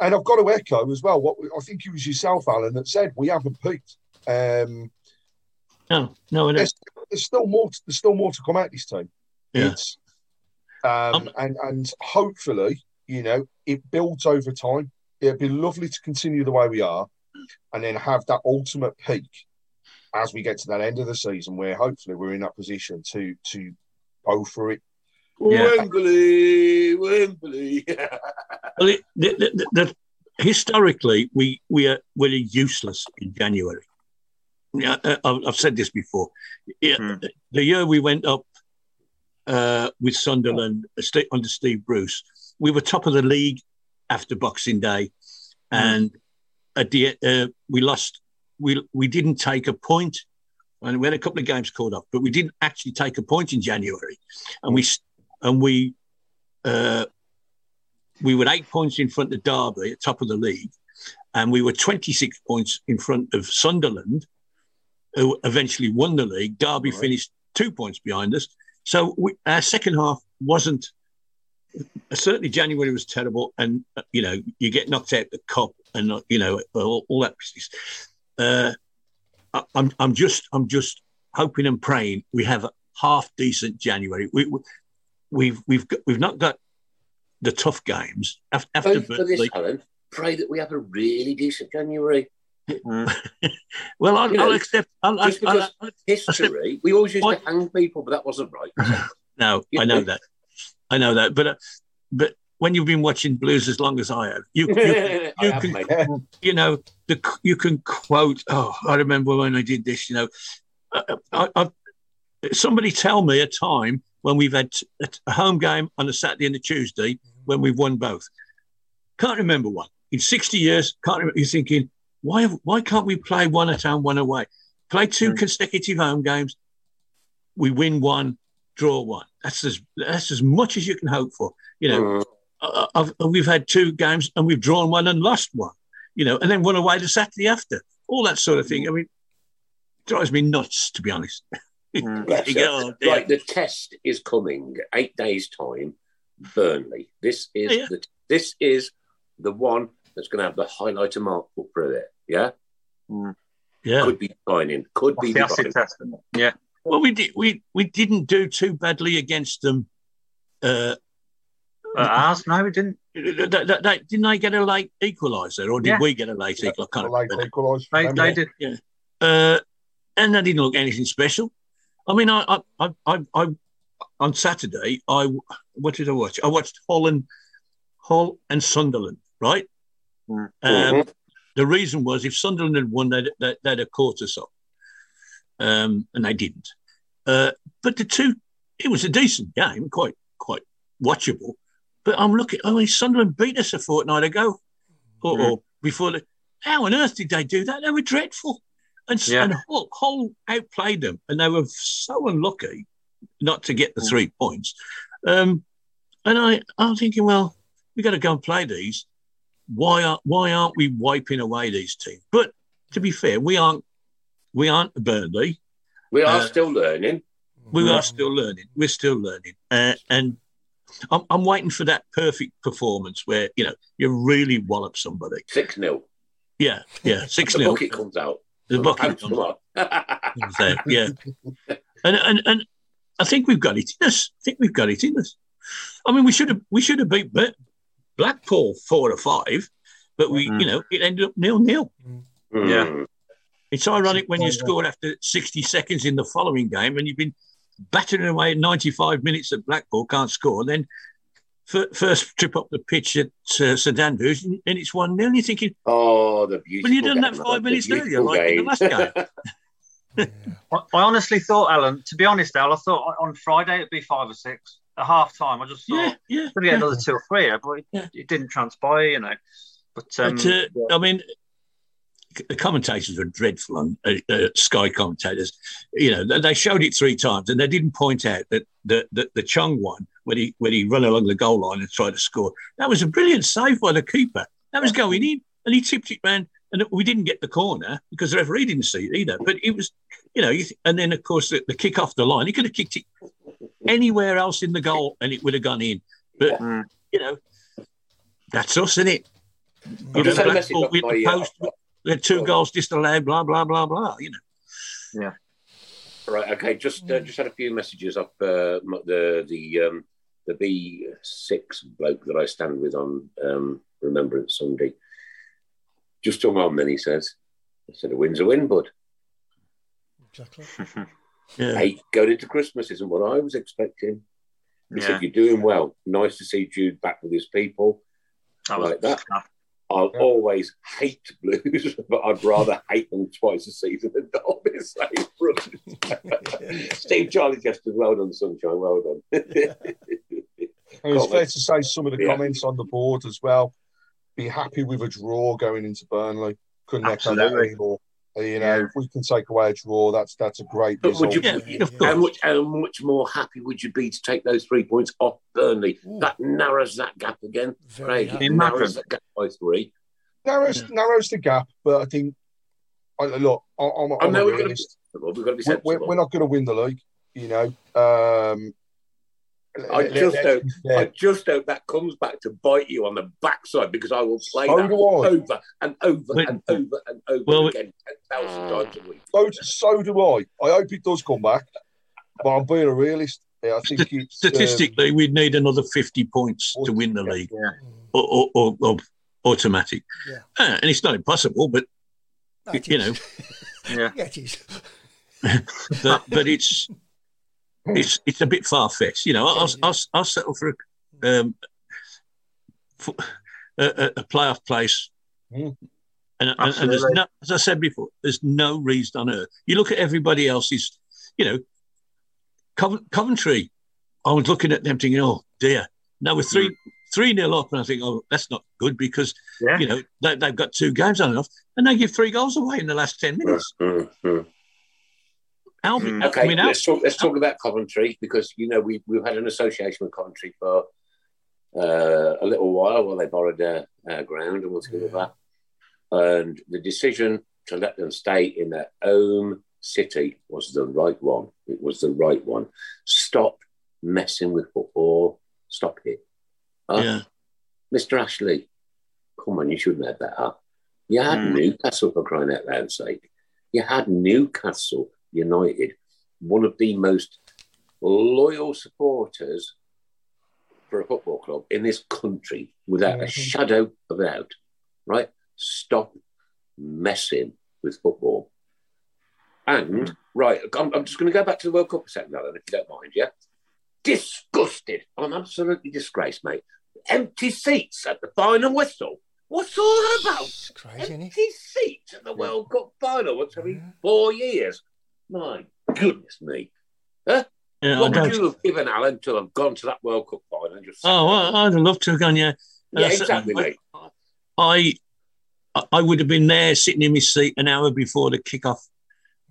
Speaker 4: and I've got to echo as well what I think it was yourself, Alan, that said we haven't peaked. Um,
Speaker 6: No, no, I don't.
Speaker 4: there's, there's still more. To, there's still more to come out this team.
Speaker 6: Yeah.
Speaker 4: It's, um, and and hopefully, you know, it builds over time. It'd be lovely to continue the way we are, and then have that ultimate peak as we get to that end of the season, where hopefully we're in that position to to go for it.
Speaker 5: Yeah.
Speaker 2: Wembley, Wembley.
Speaker 6: Well, it, the, the, the, the, historically, we we are we're useless in January. Yeah, uh, I've I've said this before. Yeah,
Speaker 5: Hmm.
Speaker 6: The year we went up uh, with Sunderland uh, under Steve Bruce, we were top of the league after Boxing Day, and at the uh, we lost. We we didn't take a point and we had a couple of games called up, but we didn't actually take a point in January, and we and we uh, we were eight points in front of Derby at top of the league, and we were 26 points in front of Sunderland, who eventually won the league. Derby right. finished two points behind us, so we, our second half wasn't. Certainly, January was terrible, and uh, you know you get knocked out the cup, and uh, you know all, all that. Uh, I, I'm I'm just I'm just hoping and praying we have a half decent January. We, we we've we've got, we've not got the tough games after. after
Speaker 2: for this, Alan, pray that we have a really decent January.
Speaker 6: Mm. well, I'll, I'll, accept. I'll,
Speaker 2: just I'll, because I'll, history, we always used to hang people, but that wasn't right.
Speaker 6: no, I know that. I know that, but uh, but when you've been watching blues as long as I have, you you, you, you can you know the you can quote. Oh, I remember when I did this. You know, uh, I, I, somebody tell me a time when we've had a home game on a Saturday and a Tuesday when we've won both. Can't remember one in sixty years. Can't remember. You're thinking why why can't we play one at home, one away? Play two mm. consecutive home games. We win one, draw one. That's as that's as much as you can hope for. You know, mm. uh, we've had two games and we've drawn one and lost one. You know, and then won away the Saturday after. All that sort of thing. I mean, drives me nuts to be honest.
Speaker 2: Mm. go, oh, right, the test is coming. Eight days time. Burnley. This is yeah. the this is the one that's going to have the highlighter mark put through it. Yeah.
Speaker 6: Mm. Yeah.
Speaker 2: Could be signing. Could be
Speaker 5: the acid testament. Yeah.
Speaker 6: Well, we did. We we didn't do too badly against them. Uh,
Speaker 5: uh, ours, no, we didn't.
Speaker 6: That, that, didn't they get a late equaliser, or did yeah. we get a late equaliser?
Speaker 4: I can't late equaliser.
Speaker 5: They, they did.
Speaker 6: Yeah. Uh, and they didn't look anything special. I mean, I, I, I, I, on Saturday, I what did I watch? I watched Holland, Hull and Sunderland, right? Mm-hmm. Um, the reason was if Sunderland had won, they'd, they'd, they'd have caught us up. Um, and they didn't. Uh, but the two, it was a decent game, quite quite watchable. But I'm looking, oh, Sunderland beat us a fortnight ago or, mm-hmm. or before. The, how on earth did they do that? They were dreadful. And, yeah. and Hull, Hull outplayed them, and they were so unlucky not to get the mm. three points. Um, and I, I'm thinking, well, we got to go and play these why are why aren't we wiping away these teams? But to be fair, we aren't we aren't Burnley.
Speaker 2: We are uh, still learning.
Speaker 6: We are still learning. We're still learning, uh, and I'm, I'm waiting for that perfect performance where you know you really wallop somebody.
Speaker 2: Six 0
Speaker 6: Yeah, yeah, six
Speaker 2: 0 The bucket comes out.
Speaker 6: The bucket comes out. yeah, and and and I think we've got it in us. I think we've got it in us. I mean, we should have we should have beat Blackpool four or five, but we, mm. you know, it ended up nil nil.
Speaker 5: Mm. Yeah.
Speaker 6: It's ironic when you score after 60 seconds in the following game and you've been battering away 95 minutes at Blackpool, can't score. Then first trip up the pitch at uh, St Andrews and it's 1 0. You're thinking,
Speaker 2: oh, the beautiful.
Speaker 6: When you done that five minutes earlier, like in the last game.
Speaker 5: I honestly thought, Alan, to be honest, Al, I thought on Friday it'd be five or six at half time. I just thought, yeah, yeah, we get yeah. another two or three, but it, yeah. it didn't transpire, you know. But, um,
Speaker 6: but uh, yeah. I mean, the commentators were dreadful on uh, uh, Sky commentators. You know, they showed it three times, and they didn't point out that the the, the Chong one when he when he run along the goal line and tried to score. That was a brilliant save by the keeper. That was going in, and he tipped it round. And we didn't get the corner because the referee didn't see it either. But it was, you know, and then of course the, the kick off the line, he could have kicked it anywhere else in the goal and it would have gone in. But mm. you know, that's us, isn't it? You know, Blackpool uh, post, uh, two goals just disallowed, blah blah blah blah. You know.
Speaker 5: Yeah.
Speaker 2: Right. Okay. Just uh, just had a few messages up uh, the the um, the B six bloke that I stand with on um, Remembrance Sunday. Just on one, then he says, "I said a win's a win, bud."
Speaker 3: Exactly.
Speaker 2: Yeah. Hey, going into Christmas isn't what I was expecting. He yeah. said, You're doing well. Nice to see Jude back with his people. That like that. I'll yeah. always hate blues, but I'd rather hate them twice a season than not Derby. Steve Charlie just as well done, Sunshine. Well done.
Speaker 4: it's fair to say some of the yeah. comments on the board as well. Be happy with a draw going into Burnley. Couldn't echo that anymore. You know, if we can take away a draw, that's that's a great
Speaker 2: But would
Speaker 4: result.
Speaker 2: you,
Speaker 6: Yeah, of
Speaker 2: how much how much more happy would you be to take those three points off Burnley? That narrows that gap again.
Speaker 3: Very
Speaker 2: Craig, it narrows that gap by three.
Speaker 4: narrows narrows the gap, but I think I, look, I, I'm,
Speaker 2: I
Speaker 4: I'm
Speaker 2: know
Speaker 4: a
Speaker 2: we're going to be We've got to be sensible.
Speaker 4: we're, we're not going to win the league, you know. Um,
Speaker 2: I just hope. I just hope that comes back to bite you on the backside because I will play
Speaker 4: So
Speaker 2: that over and over
Speaker 6: But-
Speaker 2: and over and over
Speaker 6: Well,
Speaker 2: again ten thousand times a week.
Speaker 4: So, so do I. I hope it does come back, but I'm being a realist. Yeah, I think it's um,
Speaker 6: Statistically, we'd need another 50 points to win the league,
Speaker 5: Yeah.
Speaker 6: or, or, or, or automatic.
Speaker 3: Yeah.
Speaker 6: Uh, and it's not impossible, but
Speaker 3: No,
Speaker 6: you,
Speaker 3: it
Speaker 6: you
Speaker 3: is.
Speaker 6: know,
Speaker 5: Yeah.
Speaker 3: yeah, it is.
Speaker 6: but, but it's it's it's a bit far fetched. You know, I'll,
Speaker 3: Yeah, yeah.
Speaker 6: I'll I'll settle for a, um, for a, a, a playoff place.
Speaker 4: Mm.
Speaker 6: And, and, and there's no, as I said before, there's no reason on earth. You look at everybody else's, you know, Cov- Coventry. I was looking at them thinking, oh dear. Now we're three three nil up, and I think, oh, that's not good because
Speaker 5: Yeah.
Speaker 6: you know they, they've got two games on and off, and they give three goals away in the last ten minutes.
Speaker 2: Mm, mm.
Speaker 6: Albion,
Speaker 5: Mm.
Speaker 2: Okay,
Speaker 6: I mean, Al-
Speaker 2: let's talk. Let's talk about Coventry because you know we we've had an association with Coventry for uh, a little while while they borrowed their uh, ground and what's with that. And the decision to let them stay in their own city was the right one. It was the right one. Stop messing with football. Stop it. Huh?
Speaker 6: yeah.
Speaker 2: Mr. Ashley, come on, you should know better. You had
Speaker 5: Mm.
Speaker 2: Newcastle for crying out loud sake. You had Newcastle United, one of the most loyal supporters for a football club in this country, without a
Speaker 3: Mhm.
Speaker 2: shadow of a doubt. Right? Stop messing with football. And right, I'm, I'm just going to go back to the World Cup a second, Alan, if you don't mind. Yeah, disgusted. I'm absolutely disgraced, mate. Empty seats at the final whistle. What's all that about?
Speaker 3: It's crazy?
Speaker 2: Empty seats at the World Cup final once every
Speaker 3: Yeah.
Speaker 2: four years. My goodness me. Huh?
Speaker 6: Yeah, I
Speaker 2: what would you have given Alan to have gone to that World Cup final and just
Speaker 6: Oh, well, I'd have loved to have gone. Yeah,
Speaker 2: yeah,
Speaker 6: That's-
Speaker 2: exactly, mate.
Speaker 6: I I would have been there, sitting in my seat an hour before the kickoff,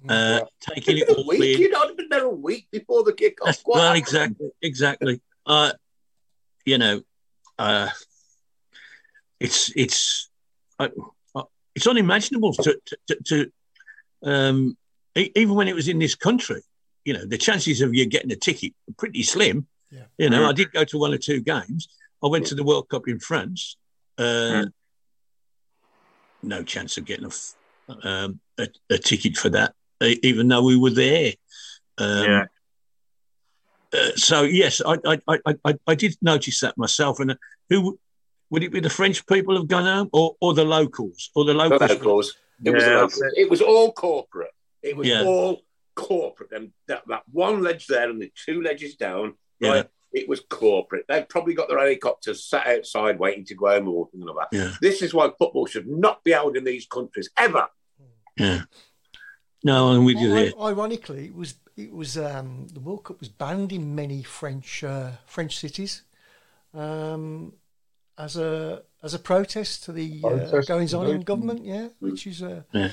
Speaker 6: uh, taking it
Speaker 2: A
Speaker 6: all
Speaker 2: week,
Speaker 6: in.
Speaker 2: you'd have been there a week before the kickoff.
Speaker 6: Well,
Speaker 2: happened?
Speaker 6: exactly, exactly. Uh, you know, uh, it's it's uh, uh, it's unimaginable to to, to, to um, even when it was in this country. You know, the chances of you getting a ticket are pretty slim.
Speaker 3: Yeah.
Speaker 6: You know. I did go to one or two games. I went to the World Cup in France. Uh, No chance of getting a, f- um, a, a ticket for that, even though we were there. Um,
Speaker 5: Yeah.
Speaker 6: uh, so yes, I, I, I, I, I did notice that myself. And uh, who would it be? The French people have gone home, or, or the locals, or the
Speaker 2: The
Speaker 6: locals?
Speaker 2: locals. It was, the locals. it was all corporate. It was
Speaker 6: Yeah.
Speaker 2: all corporate. And that, that one ledge there and the two ledges down,
Speaker 6: Yeah.
Speaker 2: right? It was corporate. They've probably got their helicopters sat outside waiting to go home or something like that.
Speaker 6: Yeah,
Speaker 2: This is why football should not be held in these countries ever.
Speaker 6: yeah. No, I'm with you there.
Speaker 3: I- Ironically, it was it was um, the World Cup was banned in many French uh, French cities um, as a as a protest to the uh, goings on in government. Yeah, which is uh,
Speaker 6: Yeah.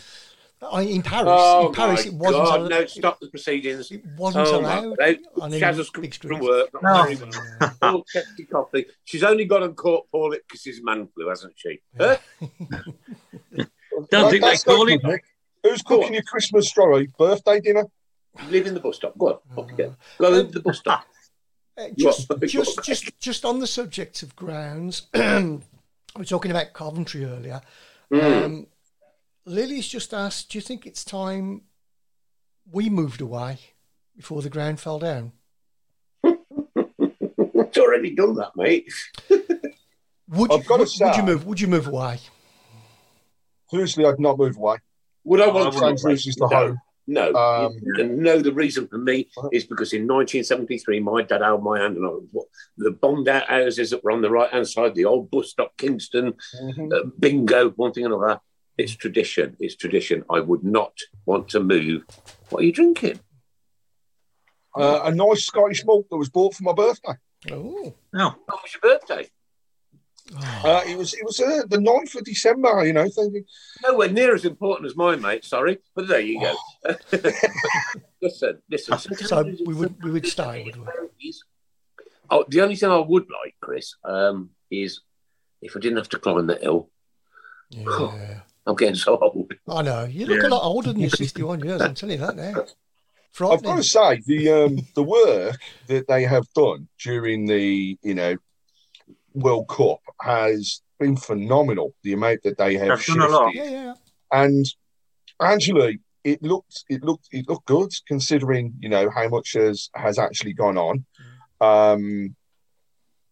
Speaker 3: I, in Paris.
Speaker 2: Oh,
Speaker 3: in Paris,
Speaker 2: my
Speaker 3: it wasn't.
Speaker 2: God.
Speaker 3: al-
Speaker 2: no, stop the proceedings.
Speaker 3: It wasn't
Speaker 2: Oh,
Speaker 3: allowed.
Speaker 2: God.
Speaker 3: on any
Speaker 2: Shaz has come from work. Not
Speaker 5: No.
Speaker 2: All chesty coffee. She's only gone and caught Paul because his man flu, hasn't she? Huh?
Speaker 6: Don't think they call it.
Speaker 4: Who's cooking your Christmas story? Birthday dinner?
Speaker 2: Live in the bus stop. Go on. Off you go. Go in the bus stop.
Speaker 3: Uh, just, just, just, just on the subject of grounds, we were talking about Coventry earlier. Um, Lily's just asked, "Do you think it's time we moved away before the ground fell down?"
Speaker 2: it's already done that, mate.
Speaker 3: Would you,
Speaker 4: I've gotta
Speaker 3: would, would you move? Would you move away?
Speaker 4: Seriously, I'd not move away.
Speaker 2: Would I
Speaker 5: I
Speaker 2: want
Speaker 5: wouldn't
Speaker 2: to
Speaker 4: Transitions to
Speaker 2: no,
Speaker 4: home.
Speaker 2: No,
Speaker 4: Um,
Speaker 2: no. The reason for me is because in 1973, my dad held my hand, and I was the bombed out houses that were on the right hand side, the old bus stop, Kingston,
Speaker 4: Mhm.
Speaker 2: uh, bingo, one thing and another. It's tradition. It's tradition. I would not want to move. What are you drinking?
Speaker 4: Uh, a nice Scottish malt that was bought for my birthday.
Speaker 3: Oh,
Speaker 5: No.
Speaker 2: What was your birthday?
Speaker 4: Uh, it was it was uh, the 9th of December, you know, thinking,
Speaker 2: Nowhere near as important as mine, mate. Sorry, but there you go. listen, listen.
Speaker 3: So we would we would stay, would we?
Speaker 2: Oh, the only thing I would like, Chris, um, is if I didn't have to climb that hill.
Speaker 3: Yeah.
Speaker 2: I'm getting so old.
Speaker 3: I know. You look a lot older than you're 61 years. I'm telling you that now.
Speaker 4: I've got to say the um, the work that they have done during the you know World Cup has been phenomenal. The amount that they have
Speaker 5: They've done a lot.
Speaker 4: shifted.
Speaker 3: Yeah, yeah.
Speaker 4: and actually it looked it looked it looked good considering you know how much has has actually gone on um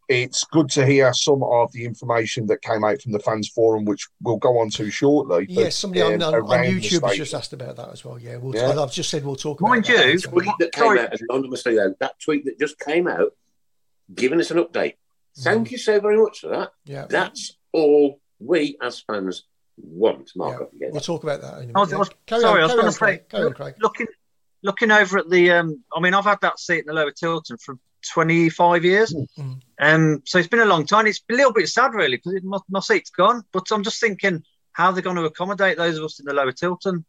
Speaker 4: it's good to hear some of the information that came out from the fans forum which we'll go on to shortly
Speaker 3: Yes,
Speaker 4: but,
Speaker 3: somebody on,
Speaker 4: um,
Speaker 3: on, on YouTube has just asked about that as well. Yeah, we'll,
Speaker 4: Yeah.
Speaker 3: I've just said we'll talk
Speaker 5: Mind
Speaker 3: about that
Speaker 5: you,
Speaker 3: later.
Speaker 2: tweet that came
Speaker 5: Sorry.
Speaker 2: out anonymously though, that tweet that just came out, giving us an update. Thank you so very much for that.
Speaker 3: Yeah,
Speaker 2: That's all we as fans want, Mark.
Speaker 3: Yeah.
Speaker 2: up
Speaker 3: we'll talk about that in a
Speaker 5: I was-
Speaker 3: minute.
Speaker 5: I was-
Speaker 3: Carry
Speaker 5: sorry, I was going to say,
Speaker 3: Craig. Carry on, Craig.
Speaker 5: looking looking over at the. Um, I mean, I've had that seat in the lower Tilton for 25 years.
Speaker 3: Mm.
Speaker 5: Um, so it's been a long time. It's a little bit sad, really, because my, my seat's gone. But I'm just thinking how they're going to accommodate those of us in the lower Tilton.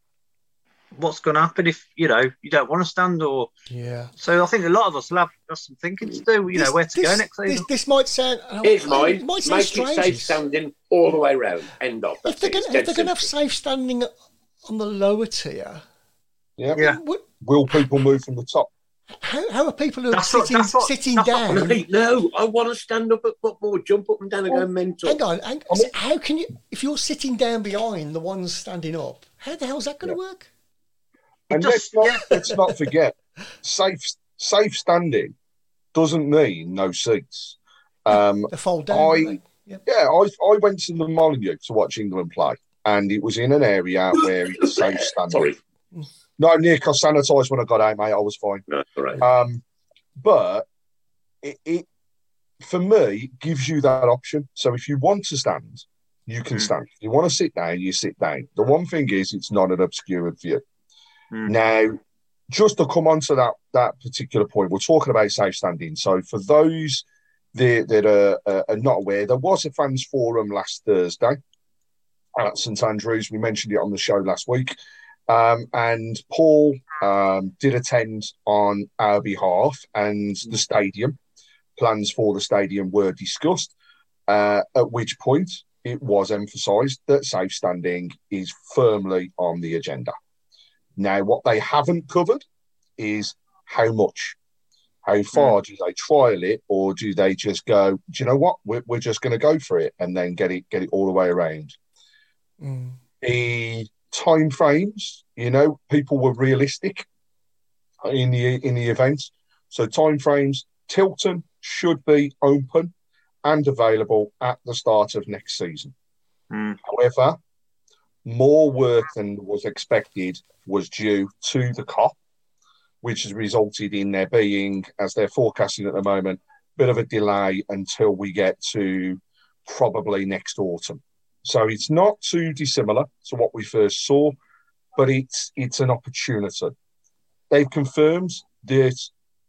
Speaker 5: What's going to happen if you know you don't want to stand, or
Speaker 3: Yeah.
Speaker 5: so? I think a lot of us will have, have some thinking to do. You know where to go
Speaker 3: this-
Speaker 5: next
Speaker 3: This,
Speaker 5: season.
Speaker 3: this might sound. oh,
Speaker 2: Here's
Speaker 3: it
Speaker 2: mine.
Speaker 3: might sound
Speaker 2: Make it safe standing all the way round. End of.
Speaker 3: If they're going
Speaker 2: It's
Speaker 3: if
Speaker 2: dead
Speaker 3: they're going to have safe standing on the lower tier,
Speaker 4: yeah.
Speaker 5: Yeah.
Speaker 4: will people move from the top
Speaker 3: how, how are people who are
Speaker 5: That's what-
Speaker 3: sitting,
Speaker 5: that's what-
Speaker 3: sitting
Speaker 5: that's what-
Speaker 3: down?
Speaker 2: Mate, no, I want to stand up at football, jump up and down and go mental.
Speaker 3: Hang on, hang,
Speaker 4: I mean-
Speaker 3: how can you? If you're sitting down behind the ones standing up, how the hell's that going to work?
Speaker 4: and
Speaker 5: just-
Speaker 4: let's not
Speaker 5: yeah.
Speaker 4: let's not forget safe safe standing doesn't mean no seats um
Speaker 3: They fold down.
Speaker 4: I-
Speaker 3: Yep.
Speaker 4: Yeah, I, I went to the Molineux to watch England play, and it was in an area where it was safe standing.
Speaker 2: Sorry.
Speaker 4: No, Nick, I sanitised when I got out, mate. I was fine.
Speaker 2: No, right.
Speaker 4: Um, but it, it, for me, gives you that option. So if you want to stand, you can
Speaker 5: Mm.
Speaker 4: stand. If you want to sit down, you sit down. The one thing is, it's not an obscured view.
Speaker 5: Mm.
Speaker 4: Now, just to come on to that that particular point, we're talking about safe standing. So for those that, that are, uh, are not aware, there was a fans forum last Thursday at St Andrews. We mentioned it on the show last week. Um, and Paul um, did attend on our behalf, and the stadium plans for the stadium were discussed. Uh, at which point, it was emphasised that safe standing is firmly on the agenda. Now, what they haven't covered is how much. How far do they trial it, or do they just go? Do you know what? We're, we're just going to go for it, and then get it get it all the way around
Speaker 3: Mm.
Speaker 4: the time frames you know people were realistic in the in the event. So time frames tilton should be open and available at the start of next season.
Speaker 5: Mm.
Speaker 4: however more work than was expected was due to the cop which has resulted in there being as they're forecasting at the moment a bit of a delay until we get to probably next autumn so it's not too dissimilar to what we first saw, but it's it's an opportunity. They've confirmed that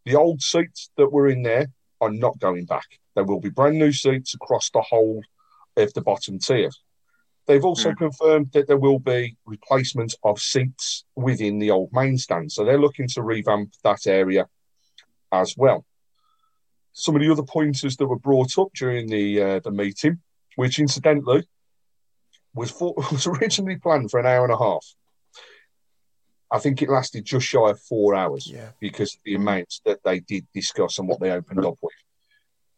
Speaker 4: the old seats that were in there are not going back. There will be brand new seats across the whole of the bottom tier. They've also confirmed that there will be replacement of seats within the old main stand. So they're looking to revamp that area as well. Some of the other pointers that were brought up during the uh, the meeting, which incidentally was for, was originally planned for an hour and a half. I think it lasted just shy of four hours
Speaker 3: Yeah.
Speaker 4: because of the amounts that they did discuss and what they opened up with.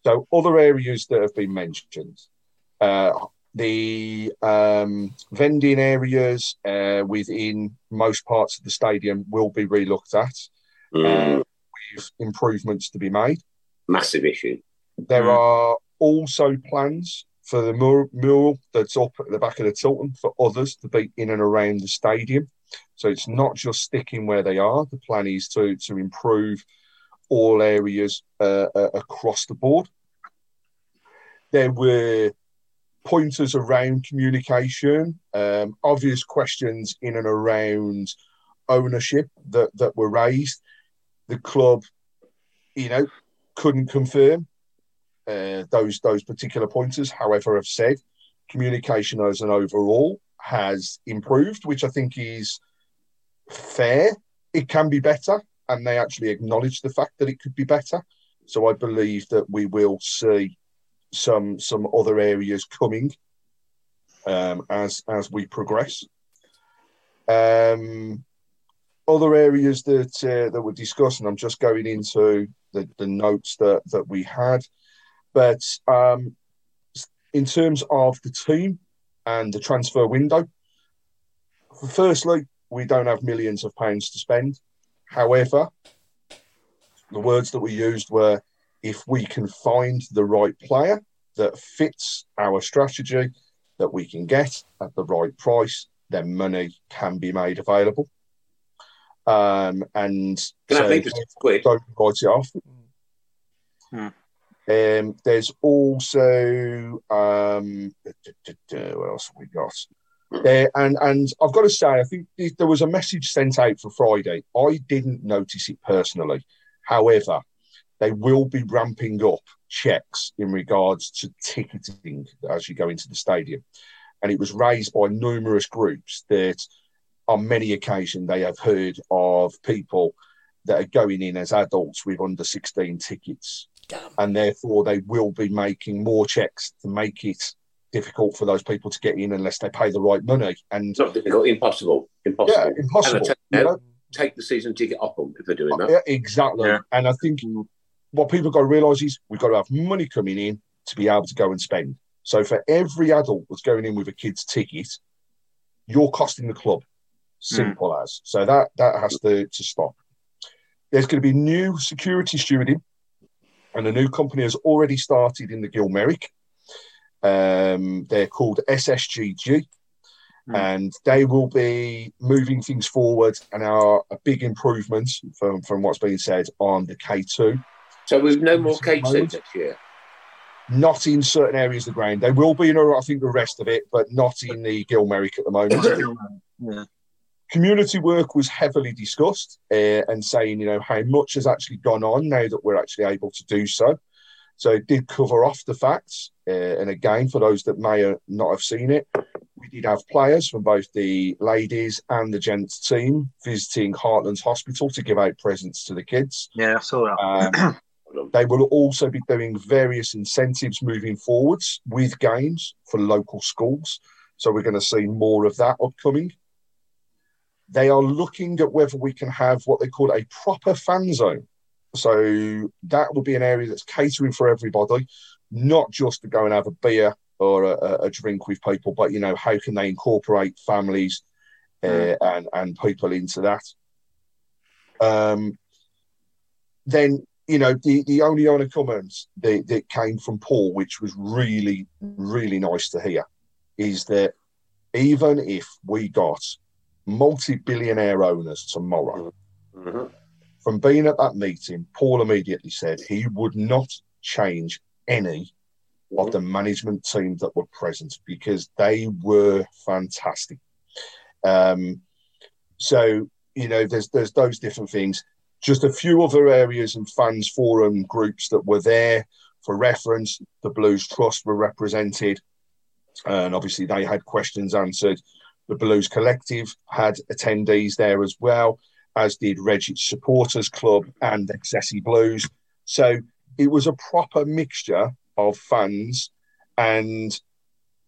Speaker 4: So, other areas that have been mentioned, uh, the um, vending areas uh, within most parts of the stadium will be relooked at
Speaker 2: Mm,
Speaker 4: with improvements to be made.
Speaker 2: massive issue.
Speaker 4: There
Speaker 5: Mm.
Speaker 4: are also plans for the mur- mural that's up at the back of the Tilton for others to be in and around the stadium. So it's not just sticking where they are. The plan is to to improve all areas uh, uh, across the board. There were pointers around communication, um, obvious questions in and around ownership that, that were raised. The club, you know, couldn't confirm uh, those those particular pointers. However, I've said communication as an overall has improved, which I think is fair. It can be better, and they actually acknowledge the fact that it could be better. So I believe that we will see some some other areas coming um, as as we progress. Um, other areas that uh, that were discussed, and I'm just going into the, the notes that that we had. But um, in terms of the team and the transfer window, firstly, we don't have millions of pounds to spend. However, the words that we used were if we can find the right player that fits our strategy that we can get at the right price, then money can be made available. Um, and
Speaker 2: Can I
Speaker 4: so
Speaker 2: think just quick?
Speaker 4: don't write it off.
Speaker 5: Hmm.
Speaker 4: Um, there's also um, what else have we got? Uh, and and I've got to say, I think there was a message sent out for Friday. I didn't notice it personally. However, they will be ramping up checks in regards to ticketing as you go into the stadium. And it was raised by numerous groups that on many occasions they have heard of people that are going in as adults with under 16 tickets. And therefore, they will be making more checks to make it difficult for those people to get in unless they pay the right money. And
Speaker 2: It's not difficult, impossible. Impossible.
Speaker 4: yeah, impossible.
Speaker 2: And I tell
Speaker 4: you
Speaker 2: you,
Speaker 4: know?
Speaker 2: take the season ticket off them if they're doing uh, that.
Speaker 4: Yeah, exactly.
Speaker 5: Yeah.
Speaker 4: And I think what people got to realise is we've got to have money coming in to be able to go and spend. So for every adult that's going in with a kid's ticket, you're costing the club. Simple hmm. as. So that that has to, to stop. There's going to be new security stewarding, and a new company has already started in the Gil Merrick. Um, they're called SSGG, and they will be moving things forward and are a big improvement from, from what's being said on the K2.
Speaker 2: So we've no more K2
Speaker 4: moment.
Speaker 2: next year.
Speaker 4: Not in certain areas of the ground. They will be in, I think, the rest of it, but not in the Gil Merrick at the moment.
Speaker 5: Yeah.
Speaker 4: Community work was heavily discussed uh, and saying, you know, how much has actually gone on now that we're actually able to do so. So it did cover off the facts. Uh, and again, for those that may not have seen it, we did have players from both the ladies and the gents team visiting Heartlands Hospital to give out presents to the kids.
Speaker 5: Yeah, I saw that.
Speaker 4: Um, they will also be doing various incentives moving forwards with games for local schools. So we're going to see more of that upcoming. They are looking at whether we can have what they call a proper fan zone. So that will be an area that's catering for everybody, not just to go and have a beer or a, a drink with people, but you know, how can they incorporate families uh, and and people into that? Um, then you know the the only other comments that, that came from Paul, which was really really nice to hear, is that even if we got multi-billionaire owners tomorrow,
Speaker 2: Mhm.
Speaker 4: from being at that meeting, Paul immediately said he would not change any of the management team that were present because they were fantastic. Um, so you know, there's there's those different things. Just a few other areas and fans forum groups that were there for reference. The Blues Trust were represented, and obviously they had questions answered. The Blues Collective had attendees there as well, as did Redditch Supporters Club and Excessi Blues. So it was a proper mixture of fans and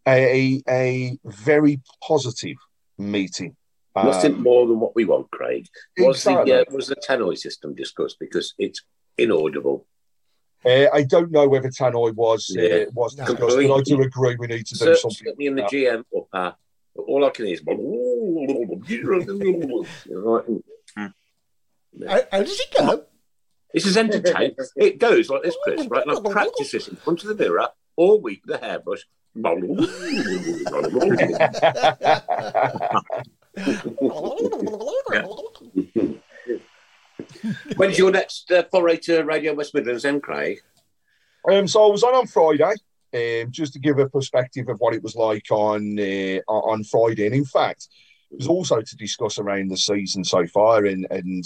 Speaker 4: a, a very positive meeting.
Speaker 2: Nothing
Speaker 4: Um,
Speaker 2: more than what we want, Craig. Was
Speaker 4: Exactly.
Speaker 2: the uh, was the tannoy system discussed because it's inaudible?
Speaker 4: Uh, I don't know whether Tannoy was uh,
Speaker 2: Yeah.
Speaker 4: was
Speaker 3: No.
Speaker 4: discussed, but I do agree we need to do
Speaker 2: Cer-
Speaker 4: something.
Speaker 2: Certainly in the
Speaker 4: with
Speaker 2: GM upper, all I can hear is.
Speaker 3: How, how does it go?
Speaker 2: This is entertaining. It goes like this, Chris, right? And I've practiced this in front of the mirror all week with a hairbrush. When's your next uh, foray to Radio West Midlands, then, Craig?
Speaker 4: that. Um, so I was on on Friday, um, just to give a perspective of what it was like on uh, on Friday, and in fact, it was also to discuss around the season so far, and and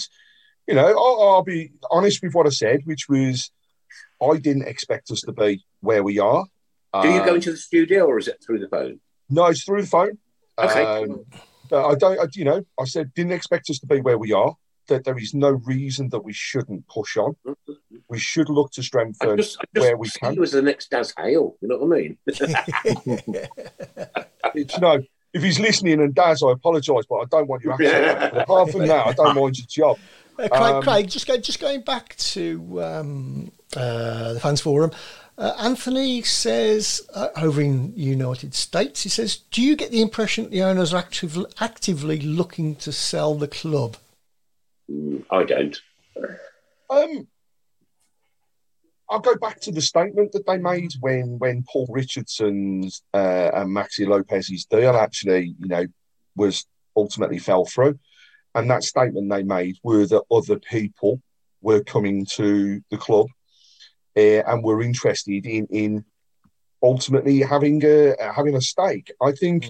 Speaker 4: you know, I'll, I'll be honest with what I said, which was I didn't expect us to be where we are.
Speaker 2: Do you go
Speaker 4: Um,
Speaker 2: into the studio or is it through the phone?
Speaker 4: No, it's through the phone.
Speaker 2: Okay.
Speaker 4: Um, I don't, I, you know, I said didn't expect us to be where we are. That there is no reason that we shouldn't push on. We should look to
Speaker 2: I
Speaker 4: strengthen
Speaker 2: just, I just
Speaker 4: where we
Speaker 2: see
Speaker 4: can.
Speaker 2: you as the next Daz Hale. You know what I mean?
Speaker 4: It's no. If he's listening and Daz, I apologise, but I don't want you. accent. Apart from that, I don't mind your job.
Speaker 3: Uh, Craig,
Speaker 4: Um,
Speaker 3: Craig, just go, just going back to um, uh, the fans forum. Uh, Anthony says uh, over in United States, he says, "Do you get the impression that the owners are active, actively looking to sell the club?"
Speaker 2: Mm, I don't.
Speaker 4: Um, I'll go back to the statement that they made when when Paul Richardson's uh, and Maxi Lopez's deal actually, you know, was ultimately fell through, and that statement they made were that other people were coming to the club uh, and were interested in in ultimately having a having a stake. I think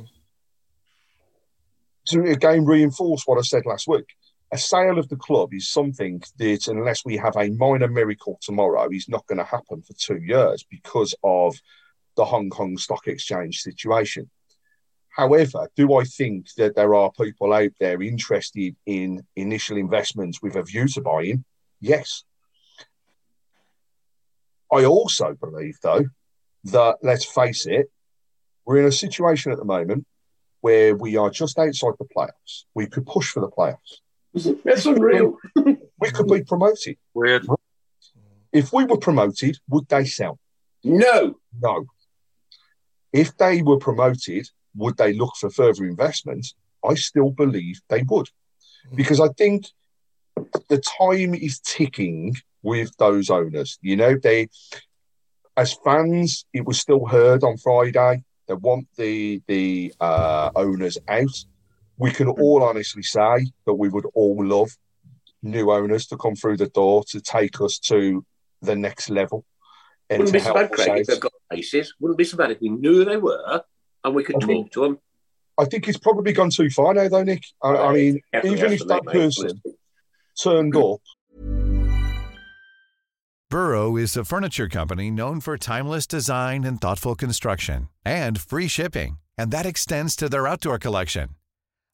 Speaker 4: to again reinforce what I said last week a sale of the club is something that, unless we have a minor miracle tomorrow, is not going to happen for two years because of the Hong Kong Stock Exchange situation. However, do I think that there are people out there interested in initial investments with a view to buying? Yes. I also believe, though, that let's face it, we're in a situation at the moment where we are just outside the playoffs. We could push for the playoffs
Speaker 2: That's unreal.
Speaker 4: we could be promoted.
Speaker 5: Weird.
Speaker 4: If we were promoted, would they sell?
Speaker 2: No.
Speaker 4: No. If they were promoted, would they look for further investment? I still believe they would. Because I think the time is ticking with those owners. You know, they, as fans, it was still heard on Friday. They want the the uh, owners out. We can all honestly say that we would all love new owners to come through the door to take us to the next level and
Speaker 2: Wouldn't
Speaker 4: to
Speaker 2: be so bad, Craig,
Speaker 4: out.
Speaker 2: if they've got places. Wouldn't be so bad if we knew who they were and we could
Speaker 4: I
Speaker 2: talk
Speaker 4: mean-
Speaker 2: to them.
Speaker 4: I think it's probably gone too far now, though, Nick. I, I oh, mean,
Speaker 2: Definitely
Speaker 4: even if that
Speaker 2: mate,
Speaker 4: person
Speaker 2: honestly.
Speaker 4: turned up
Speaker 7: Burrow is a furniture company known for timeless design and thoughtful construction and free shipping, and that extends to their outdoor collection.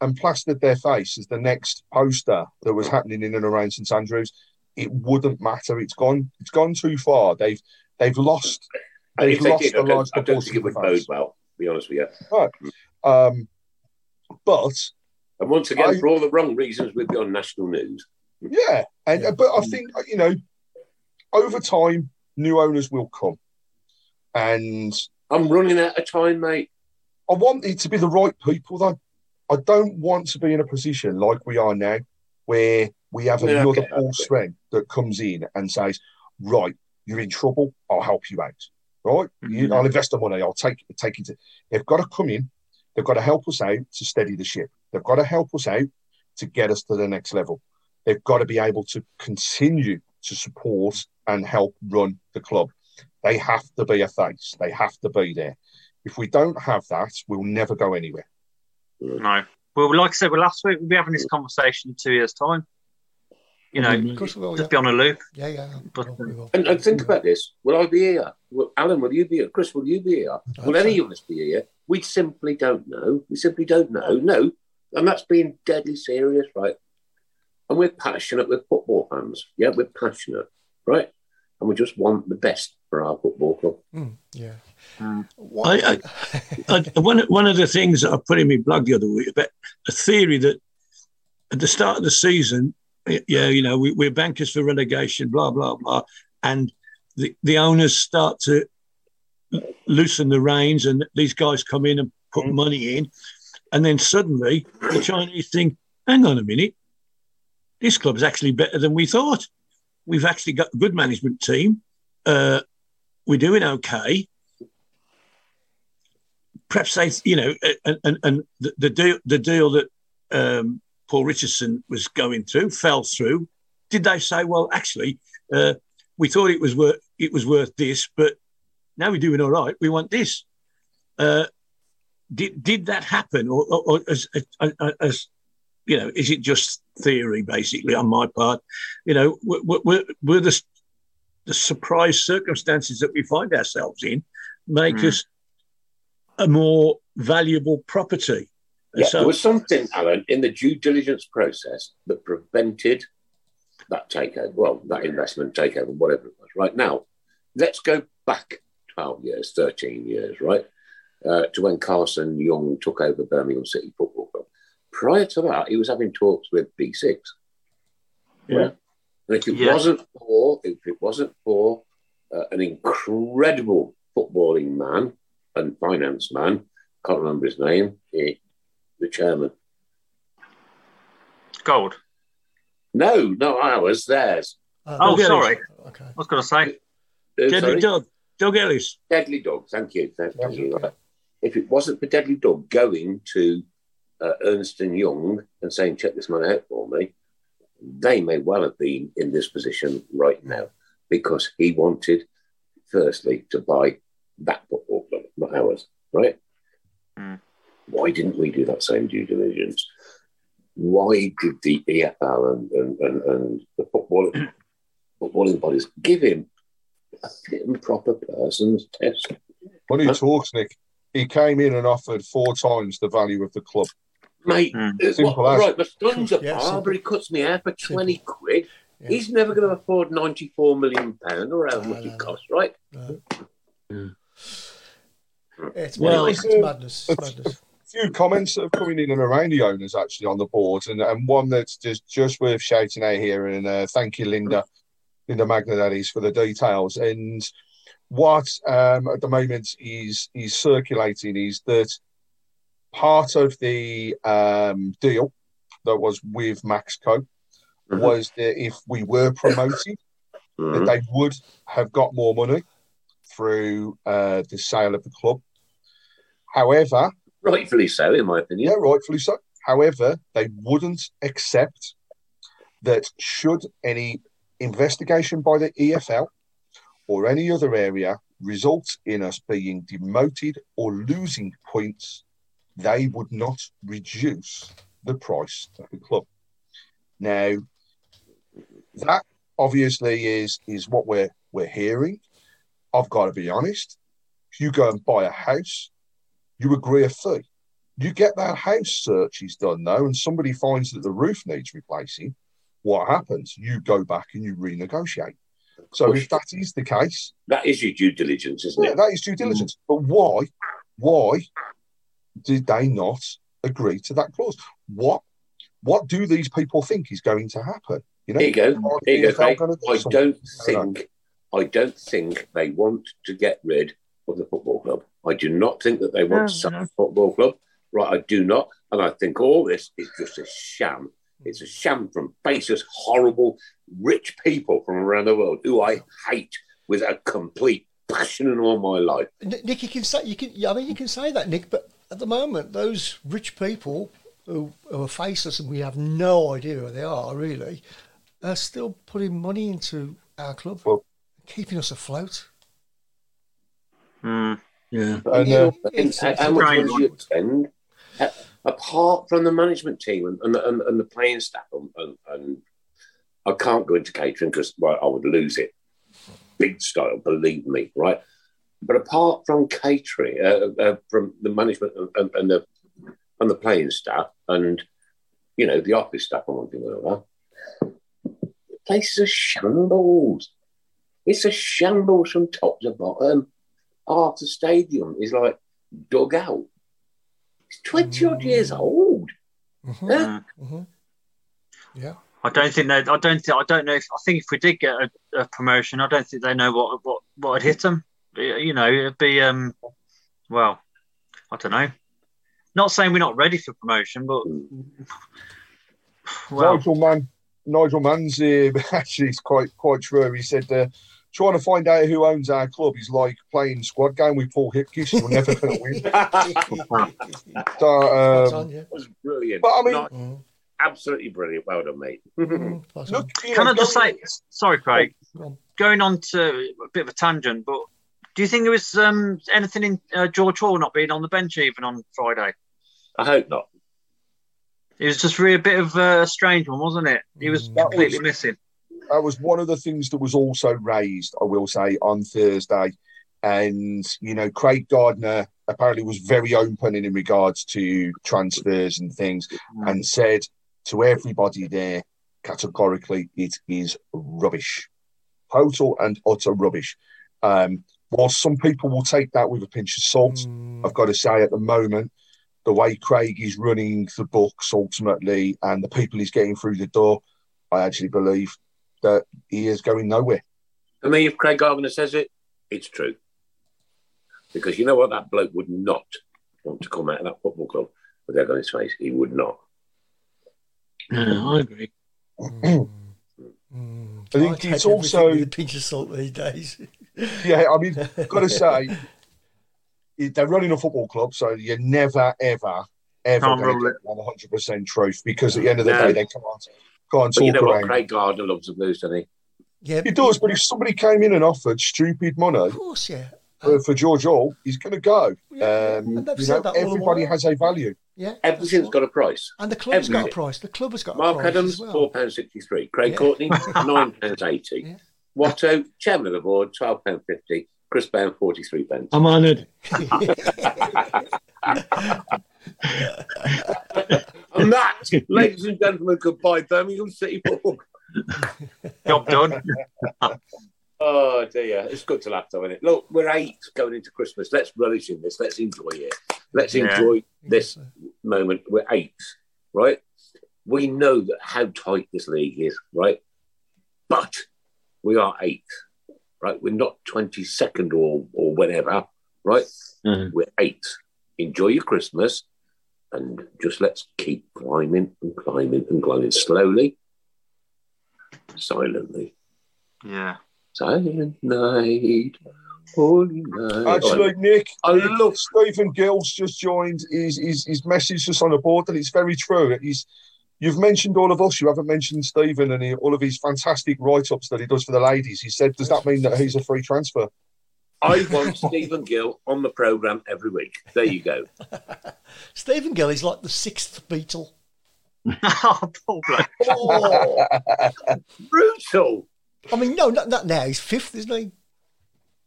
Speaker 4: and plastered their face as the next poster that was happening in and around St Andrews, it wouldn't matter. It's gone. It's gone too far. They've they've lost. They've
Speaker 2: they
Speaker 4: lost
Speaker 2: did,
Speaker 4: a
Speaker 2: I don't,
Speaker 4: large
Speaker 2: I don't think it would
Speaker 4: of
Speaker 2: bode well, to be honest with you.
Speaker 4: Right. Um, but
Speaker 2: And once again,
Speaker 4: I-
Speaker 2: for all the wrong reasons, we'd be on national news.
Speaker 4: Yeah, and uh, but I think you know, over time, new owners will come, and
Speaker 2: I'm running out of time, mate.
Speaker 4: I want it to be the right people. Though I don't want to be in a position like we are now, where we have
Speaker 2: Yeah,
Speaker 4: another
Speaker 2: okay.
Speaker 4: strength that comes in and says, "Right, you're in trouble. I'll help you out. Right, you,
Speaker 2: Mhm.
Speaker 4: I'll invest the money. I'll take take it." They've got to come in. They've got to help us out to steady the ship. They've got to help us out to get us to the next level. They've got to be able to continue to support and help run the club. They have to be a face. They have to be there. If we don't have that, we'll never go anywhere.
Speaker 5: No. Well, like I said, well, last week we'll be having this conversation in two years' time. You know,
Speaker 3: Of course we will.
Speaker 5: just
Speaker 3: Yeah,
Speaker 5: be on a loop.
Speaker 3: yeah, yeah.
Speaker 5: But-
Speaker 3: we.
Speaker 2: And, and think about this: Will I be here? Will, Alan, will you be here? Chris, will you be here?
Speaker 3: hope
Speaker 2: Will any
Speaker 3: so.
Speaker 2: of us be here? We simply don't know. We simply don't know. No, and that's being deadly serious, right? And we're passionate. We're football fans. Yeah, we're passionate, right? And we just want the best for our football club.
Speaker 3: Mm, yeah.
Speaker 6: I, I, I, one, one of the things that I put in my blog the other week about a theory that at the start of the season, yeah, you know, we, we're bankers for relegation, blah, blah, blah. And the, the owners start to loosen the reins and these guys come in and put money in. And then suddenly the Chinese think, hang on a minute, this club is actually better than we thought. We've actually got a good management team. Uh, we're doing okay. Perhaps they, you know, and, and, and the, the deal, the deal that um, Paul Richardson was going through fell through. Did they say, well, actually, uh, we thought it was worth it was worth this, but now we're doing all right. We want this. Uh, did did that happen, or, or, or as, as, as, you know, is it just theory basically on my part? You know, were, were, were the the surprise circumstances that we find ourselves in make mm. us a more valuable property?
Speaker 2: Yeah, so, there was something, Alan, in the due diligence process that prevented that takeover, well, that investment takeover, whatever it was. Right now, let's go back 12 years, 13 years, right, uh, to when Carson Yeung took over Birmingham City Football Club. Prior to that, he was having talks with B6. Yeah. Right? And if it yeah. wasn't for, if it wasn't for uh, an incredible footballing man and finance man, can't remember his name, he, the chairman.
Speaker 5: Gold.
Speaker 2: No, not ours, theirs.
Speaker 5: Uh, oh, sorry. Okay. I was going to say.
Speaker 6: Uh, Deadly Doug. Doug Ellis.
Speaker 2: Deadly Doug, thank you. Thank you. If it wasn't for Deadly Doug going to uh, Ernst and Young and saying, check this man out for me, they may well have been in this position right now because he wanted, firstly, to buy that football club, not ours, right? Mm. Why didn't we do that same due diligence? Why did the EFL and, and, and, and the football, footballing bodies give him a fit and proper person's test?
Speaker 4: When he talks, Nick, he came in and offered four times the value of the club.
Speaker 2: Mate, mm. what, right, my son's a yeah, barber, he cuts me hair for 20 quid. Yeah. He's never going to afford 94 million pounds or how much it costs, right? No.
Speaker 3: Mm. It's, well, it's, it's madness. It's madness
Speaker 4: few comments that have coming in and around the owners actually on the board, and, and one that's just, just worth shouting out here. And uh, thank you, Linda, Linda Magnadadis, for the details. And what um, at the moment is is circulating is that part of the um, deal that was with Maxco mm-hmm. was that if we were promoted, mm-hmm. that they would have got more money through uh, the sale of the club. However,
Speaker 2: Rightfully so, in my opinion.
Speaker 4: Yeah, rightfully so. However, they wouldn't accept that should any investigation by the EFL or any other area result in us being demoted or losing points, they would not reduce the price of the club. Now, that obviously is is what we're we're hearing. I've got to be honest. If you go and buy a house you agree a fee. You get that house search is done now, and somebody finds that the roof needs replacing. What happens? You go back and you renegotiate. So if that is the case,
Speaker 2: that is your due diligence, isn't
Speaker 4: yeah,
Speaker 2: it?
Speaker 4: That is due diligence. Mm. But why? Why did they not agree to that clause? What? What do these people think is going to happen?
Speaker 2: You know, here you go. Here you go. I don't think. I don't think they want to get rid of the football club. I do not think that they want oh, no, to sell no. football club. Right, I do not. And I think all this is just a sham. It's a sham from faceless, horrible, rich people from around the world who I hate with a complete passion in all my life.
Speaker 3: Nick, you can say you can. I mean, you can say that, Nick. But at the moment, those rich people who, who are faceless and we have no idea who they are really, are still putting money into our club, well, keeping us afloat.
Speaker 6: Mm. Yeah.
Speaker 2: And, uh, how much would you spend apart from the management team and, and, and, and the playing staff? And, and, I can't go into catering because well, I would lose it big style, believe me, right? But apart from catering, uh, uh, from the management and, and, the and the playing staff, and you know the office staff and one thing or another, the place is a shambles. It's a shambles from top to bottom. Half the stadium is like dug out. It's 20 odd years old. Yeah.
Speaker 3: Mm-hmm. Yeah.
Speaker 5: I don't think they. I don't think. I don't know if. I think if we did get a, a promotion, I don't think they know what what what would hit them. You know, it'd be um. Well, I don't know. Not saying we're not ready for promotion, but well,
Speaker 4: Nigel Mann, Nigel Mann's uh, actually is quite quite true. He said, uh, "Trying to find out who owns our club is like playing squad game with Paul Hipkiss. You're never going to win." so, um.
Speaker 2: That was brilliant.
Speaker 4: But I mean-
Speaker 2: Not- absolutely brilliant. Well done, mate.
Speaker 3: Spot
Speaker 4: look,
Speaker 5: can
Speaker 4: know,
Speaker 5: I just
Speaker 4: going-
Speaker 5: say, sorry, Craig,
Speaker 3: on.
Speaker 5: going on to a bit of a tangent, but do you think there was um, anything in uh, George Hall not being on the bench even on Friday?
Speaker 2: I hope not.
Speaker 5: It was just really a bit of a strange one, wasn't it? He was
Speaker 4: That
Speaker 5: completely
Speaker 4: was-
Speaker 5: missing.
Speaker 4: That was one of the things that was also raised, I will say, on Thursday. And, you know, Craig Gardner apparently was very open in, in regards to transfers and things and said to everybody there categorically, it is rubbish. Total and utter rubbish. Um, while some people will take that with a pinch of salt,
Speaker 3: Mm,
Speaker 4: I've got to say at the moment, the way Craig is running the books ultimately and the people he's getting through the door, I actually believe that he is going nowhere.
Speaker 2: For me, if Craig Gardner says it, it's true. Because you know what? That bloke would not want to come out of that football club with egg on his face. He would not.
Speaker 6: Yeah, I agree.
Speaker 3: mm.
Speaker 4: I think
Speaker 3: I
Speaker 4: it's
Speaker 3: everything
Speaker 4: also-
Speaker 3: with a pinch of salt these days.
Speaker 4: Yeah, I mean, got to say, they're running a football club, so you're never, ever, ever going to get 100% truth because at the end of the
Speaker 2: No.
Speaker 4: day, they can't, can't
Speaker 2: But you
Speaker 4: talk
Speaker 2: know what?
Speaker 4: around.
Speaker 2: Craig Gardner loves the blues, doesn't he?
Speaker 3: Yeah,
Speaker 4: He does, but if somebody came in and offered stupid money
Speaker 3: of course, yeah.
Speaker 4: for, for George Hall, he's going to go.
Speaker 3: Yeah,
Speaker 4: Um, you know,
Speaker 3: that all the
Speaker 4: everybody has a value.
Speaker 3: Yeah,
Speaker 2: Everything's
Speaker 3: that's
Speaker 2: got a price.
Speaker 3: And the club's got a price. The club has got a
Speaker 2: Mark
Speaker 3: price
Speaker 2: Adams,
Speaker 3: as well.
Speaker 2: four pounds sixty-three. Craig
Speaker 3: Yeah.
Speaker 2: Courtney, nine pounds eighty.
Speaker 3: Yeah.
Speaker 2: Watto, chairman of the board, twelve pound fifty. Chris Bound, forty-three pence.
Speaker 6: I'm honoured.
Speaker 2: And that, ladies and gentlemen, goodbye, Birmingham City Football.
Speaker 5: Job done.
Speaker 2: Oh dear, it's good to laugh though, isn't it? Look, we're eight going into Christmas. Let's relish in this. Let's enjoy it. Let's
Speaker 5: Yeah.
Speaker 2: enjoy this moment. We're eight, right? We know that how tight this league is, right? But we are eight, right? We're not twenty second or or whatever, right?
Speaker 6: Mhm.
Speaker 2: We're eight. Enjoy your Christmas, and just let's keep climbing and climbing and climbing slowly, silently.
Speaker 5: Yeah.
Speaker 2: Silent night, holy night.
Speaker 4: Actually, Nick,
Speaker 2: I
Speaker 4: Nick,
Speaker 2: love-
Speaker 4: Stephen Gill's just joined. His, his, his message just on the board, and it's very true. He's, you've mentioned all of us. You haven't mentioned Stephen and he, all of his fantastic write-ups that he does for the ladies. He said, "Does that mean that he's a free transfer?"
Speaker 2: I want Stephen Gill on the program every week. There you go.
Speaker 3: Stephen Gill is like the sixth Beatle.
Speaker 5: oh, poor bloke.
Speaker 2: Oh, brutal.
Speaker 3: I mean, no, not, not now. He's fifth, isn't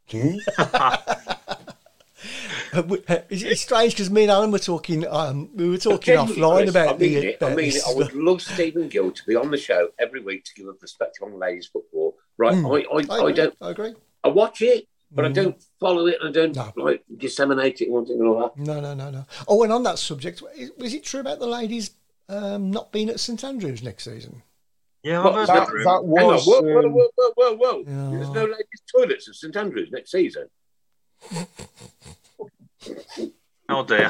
Speaker 3: he? We- uh, It's, it's strange because me and Alan were talking. Um, we were talking
Speaker 2: Genuinely,
Speaker 3: offline
Speaker 2: Chris,
Speaker 3: about
Speaker 2: I mean
Speaker 3: the.
Speaker 2: it. I mean
Speaker 3: this
Speaker 2: it. I would love Stephen Gill to be on the show every week to give a perspective on ladies football. Right?
Speaker 3: Mm.
Speaker 2: I, I, I,
Speaker 3: agree,
Speaker 2: don't.
Speaker 3: I agree.
Speaker 2: I watch it, but I
Speaker 3: Mm.
Speaker 2: don't follow it. And I don't
Speaker 3: No.
Speaker 2: like disseminate it. One thing or another.
Speaker 3: No, no, no, no. Oh, and on that subject, is- was it true about the ladies um, not being at St Andrews next season?
Speaker 5: Yeah,
Speaker 2: But
Speaker 5: I've
Speaker 4: That,
Speaker 5: that.
Speaker 4: that
Speaker 2: Hang on,
Speaker 4: was.
Speaker 2: whoa, whoa,
Speaker 4: um,
Speaker 2: whoa, whoa, whoa, whoa!
Speaker 3: Yeah.
Speaker 2: There's no ladies' toilets at St Andrews next season.
Speaker 5: Oh dear.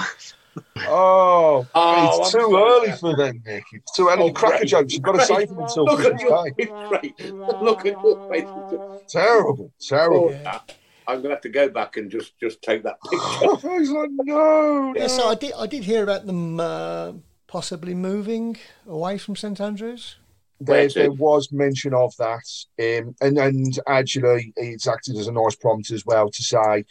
Speaker 4: Oh,
Speaker 2: Oh,
Speaker 4: it's
Speaker 2: I'm
Speaker 4: too
Speaker 2: sorry.
Speaker 4: early for them, Nick. It's too early.
Speaker 2: Oh,
Speaker 4: The cracker
Speaker 2: great.
Speaker 4: jokes, you've got to
Speaker 2: Great.
Speaker 4: save them until
Speaker 2: Look at
Speaker 4: Christmas
Speaker 2: your
Speaker 4: Day.
Speaker 2: face, great. Look at your face.
Speaker 4: Terrible, terrible.
Speaker 2: Oh, I'm gonna have to go back and just just take that picture.
Speaker 4: He's like, no,
Speaker 3: Yeah,
Speaker 4: no.
Speaker 3: so I did. I did hear about them uh, possibly moving away from St Andrews.
Speaker 4: there, there was mention of that, um, and and actually, it's acted as a nice prompt as well to say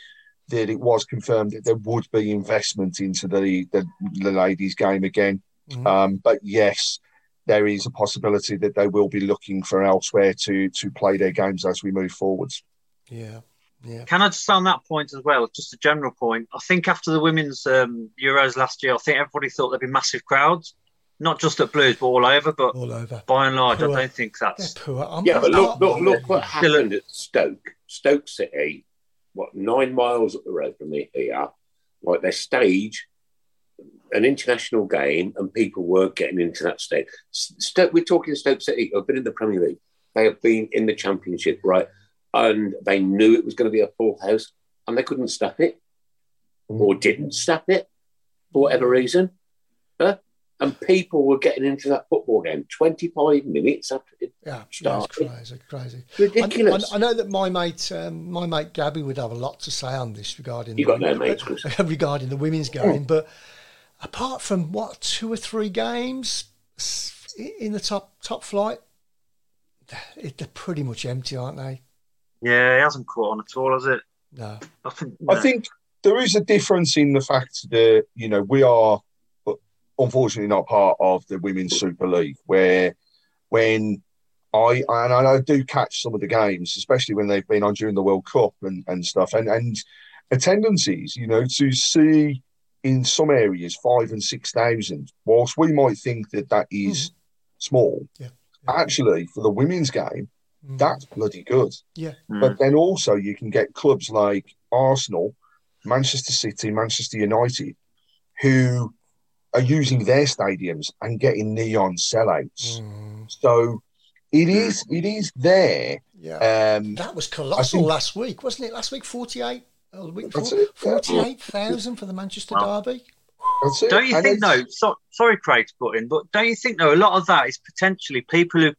Speaker 4: that it was confirmed that there would be investment into the the, the ladies' game again.
Speaker 3: Mhm.
Speaker 4: Um, but yes, there is a possibility that they will be looking for elsewhere to to play their games as we move forwards.
Speaker 3: Yeah, yeah.
Speaker 5: Can I just on that point as well, just a general point? I think after the women's um, Euros last year, I think everybody thought there'd be massive crowds, not just at Blues, but all over. But
Speaker 3: All over.
Speaker 5: by and large, I don't think that's.
Speaker 3: poor.
Speaker 2: Yeah, but look,
Speaker 3: I'm-
Speaker 2: look, look what
Speaker 5: Still
Speaker 2: happened at Stoke. Stoke City what nine miles up the road from me here. Like they stage an international game, and people weren't getting into that state. Stoke, we're talking Stoke City. I've been in the Premier League. They have been in the Championship, right? And they knew it was going to be a full house, and they couldn't stop it, or didn't stop it for whatever reason. Huh? And people were getting into that football game 25 minutes after it
Speaker 3: Yeah, yeah,
Speaker 2: started.
Speaker 3: it's crazy, crazy.
Speaker 2: Ridiculous.
Speaker 3: I, I know that my mate, um, my mate Gabby would have a lot to say on this regarding
Speaker 2: You got no mates,
Speaker 3: regarding the women's game. But apart from what two or three games in the top top flight, they're pretty much empty, aren't they?
Speaker 5: Yeah, he hasn't caught on at all, has it?
Speaker 3: No.
Speaker 5: I think.
Speaker 4: I think there is a difference in the fact that you know we are uh, unfortunately not part of the women's super league where when I and I do catch some of the games especially when they've been on during the World Cup and, and stuff and and attendances you know to see in some areas five and six thousand whilst we might think that that is small
Speaker 3: Yeah.
Speaker 4: actually for the women's game that's bloody good
Speaker 3: Yeah. Hmm.
Speaker 4: but then also you can get clubs like Arsenal, Manchester City, Manchester United, who are using their stadiums and getting neon sellouts. Hmm. So it is hmm. it is there.
Speaker 3: Yeah.
Speaker 4: Um,
Speaker 3: That was colossal
Speaker 4: think-
Speaker 3: last week, wasn't it? Last week, 48. Oh, the week
Speaker 4: That's
Speaker 3: before,
Speaker 4: it, yeah.
Speaker 3: 48,000 for the Manchester Derby.
Speaker 5: Don't you
Speaker 4: And
Speaker 5: think,
Speaker 4: it's-
Speaker 5: though? So, sorry, Craig, to put in, but don't you think, though, a lot of that is potentially people who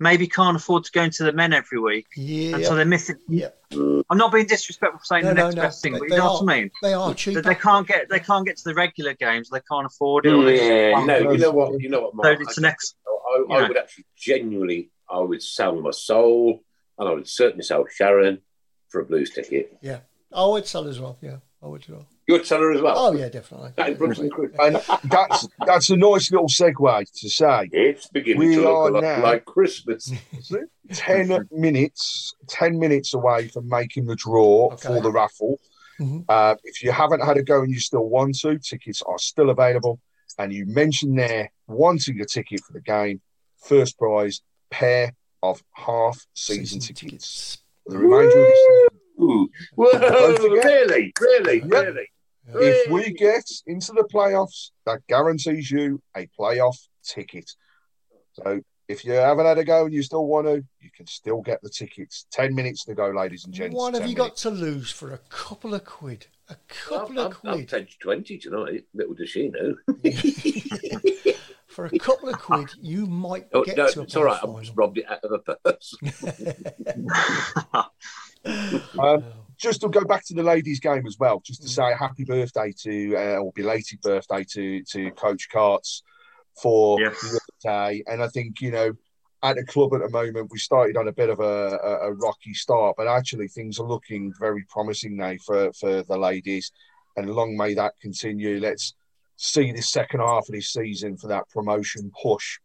Speaker 5: maybe can't afford to go into the men every week,
Speaker 3: Yeah.
Speaker 5: and so they're missing.
Speaker 3: Yeah.
Speaker 5: I'm not being disrespectful for saying
Speaker 3: No,
Speaker 5: the next
Speaker 3: no,
Speaker 5: best thing,
Speaker 3: but
Speaker 5: but you know
Speaker 3: are-
Speaker 5: what I mean.
Speaker 3: They are
Speaker 5: That
Speaker 3: cheaper.
Speaker 5: they can't get they can't get to the regular games. They can't afford it. or they-
Speaker 2: Yeah, no, you know what? You know what,
Speaker 5: So
Speaker 2: Mark?
Speaker 5: it's an ex.
Speaker 2: I, I
Speaker 5: Yeah.
Speaker 2: would actually genuinely, I would sell my soul, and I would certainly sell Sharon for a blues ticket.
Speaker 3: Yeah. I would sell as well. Yeah. I would as well.
Speaker 2: You would sell her as well.
Speaker 3: Oh, yeah, definitely.
Speaker 2: That is Brooks and
Speaker 4: that's that's a nice little segue to say
Speaker 2: It's beginning
Speaker 4: We
Speaker 2: to look
Speaker 4: are
Speaker 2: a lot
Speaker 4: now-
Speaker 2: like Christmas.
Speaker 4: 10 minutes 10 minutes away from making the draw
Speaker 3: Okay.
Speaker 4: for the raffle
Speaker 3: Mhm.
Speaker 4: uh, if you haven't had a go and you still want to tickets are still available and you mentioned there wanting a ticket for the game first prize pair of half season, tickets for the remainder of the season
Speaker 2: Ooh. Whoa, really, really,
Speaker 4: Yep.
Speaker 2: really.
Speaker 4: If we get into the playoffs that guarantees you a playoff ticket so if you haven't had a go and you still want to you can still get the tickets 10 minutes to go ladies and gents
Speaker 3: What have
Speaker 4: 10
Speaker 3: you got to lose for a couple of quid? A couple
Speaker 2: I'm,
Speaker 3: of
Speaker 2: I'm, I'm
Speaker 3: quid.
Speaker 2: 10 to 20 tonight. Little does she know.
Speaker 3: For a couple of quid, you might
Speaker 2: Oh,
Speaker 3: get
Speaker 2: no,
Speaker 3: to a
Speaker 2: it's all right.
Speaker 3: final.
Speaker 2: I've just robbed it out of a purse.
Speaker 4: Um, just to go back to the ladies' game as well, just to say happy birthday to, uh, or belated birthday to to Coach Carts for
Speaker 5: Yes.
Speaker 4: the day. And I think you know, at the club at the moment, we started on a bit of a, a, a rocky start, but actually things are looking very promising now for for the ladies. And long may that continue. Let's see this second half of this season for that promotion push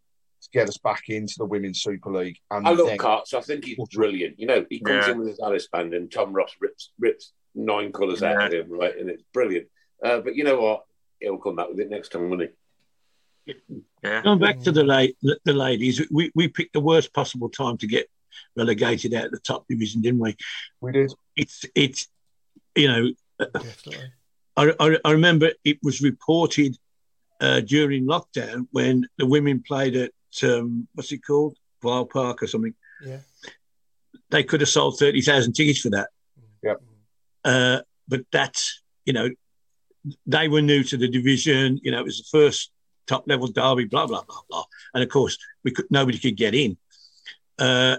Speaker 4: to get us back into the Women's Super League. And
Speaker 2: I love
Speaker 4: then-
Speaker 2: Carts. I think he's brilliant. You know, he comes
Speaker 5: Yeah.
Speaker 2: in with his Alice band and Tom Ross rips rips nine colours out of him, right? And it's brilliant. Uh, but you know what? He'll come back with it next time, won't he?
Speaker 5: Yeah.
Speaker 6: Going back to the, la- the, the ladies, we, we picked the worst possible time to get relegated out of the top division, didn't we?
Speaker 4: we did.
Speaker 6: It's it's you know
Speaker 3: Definitely.
Speaker 6: I, I, I remember it was reported uh, during lockdown when the women played at um, what's it called, Vile Park or something.
Speaker 3: Yeah.
Speaker 6: They could have sold thirty thousand tickets for that.
Speaker 4: Yep.
Speaker 6: Uh, but that's you know they were new to the division. You know it was the first top level derby. Blah blah blah blah. And of course we could nobody could get in. Uh,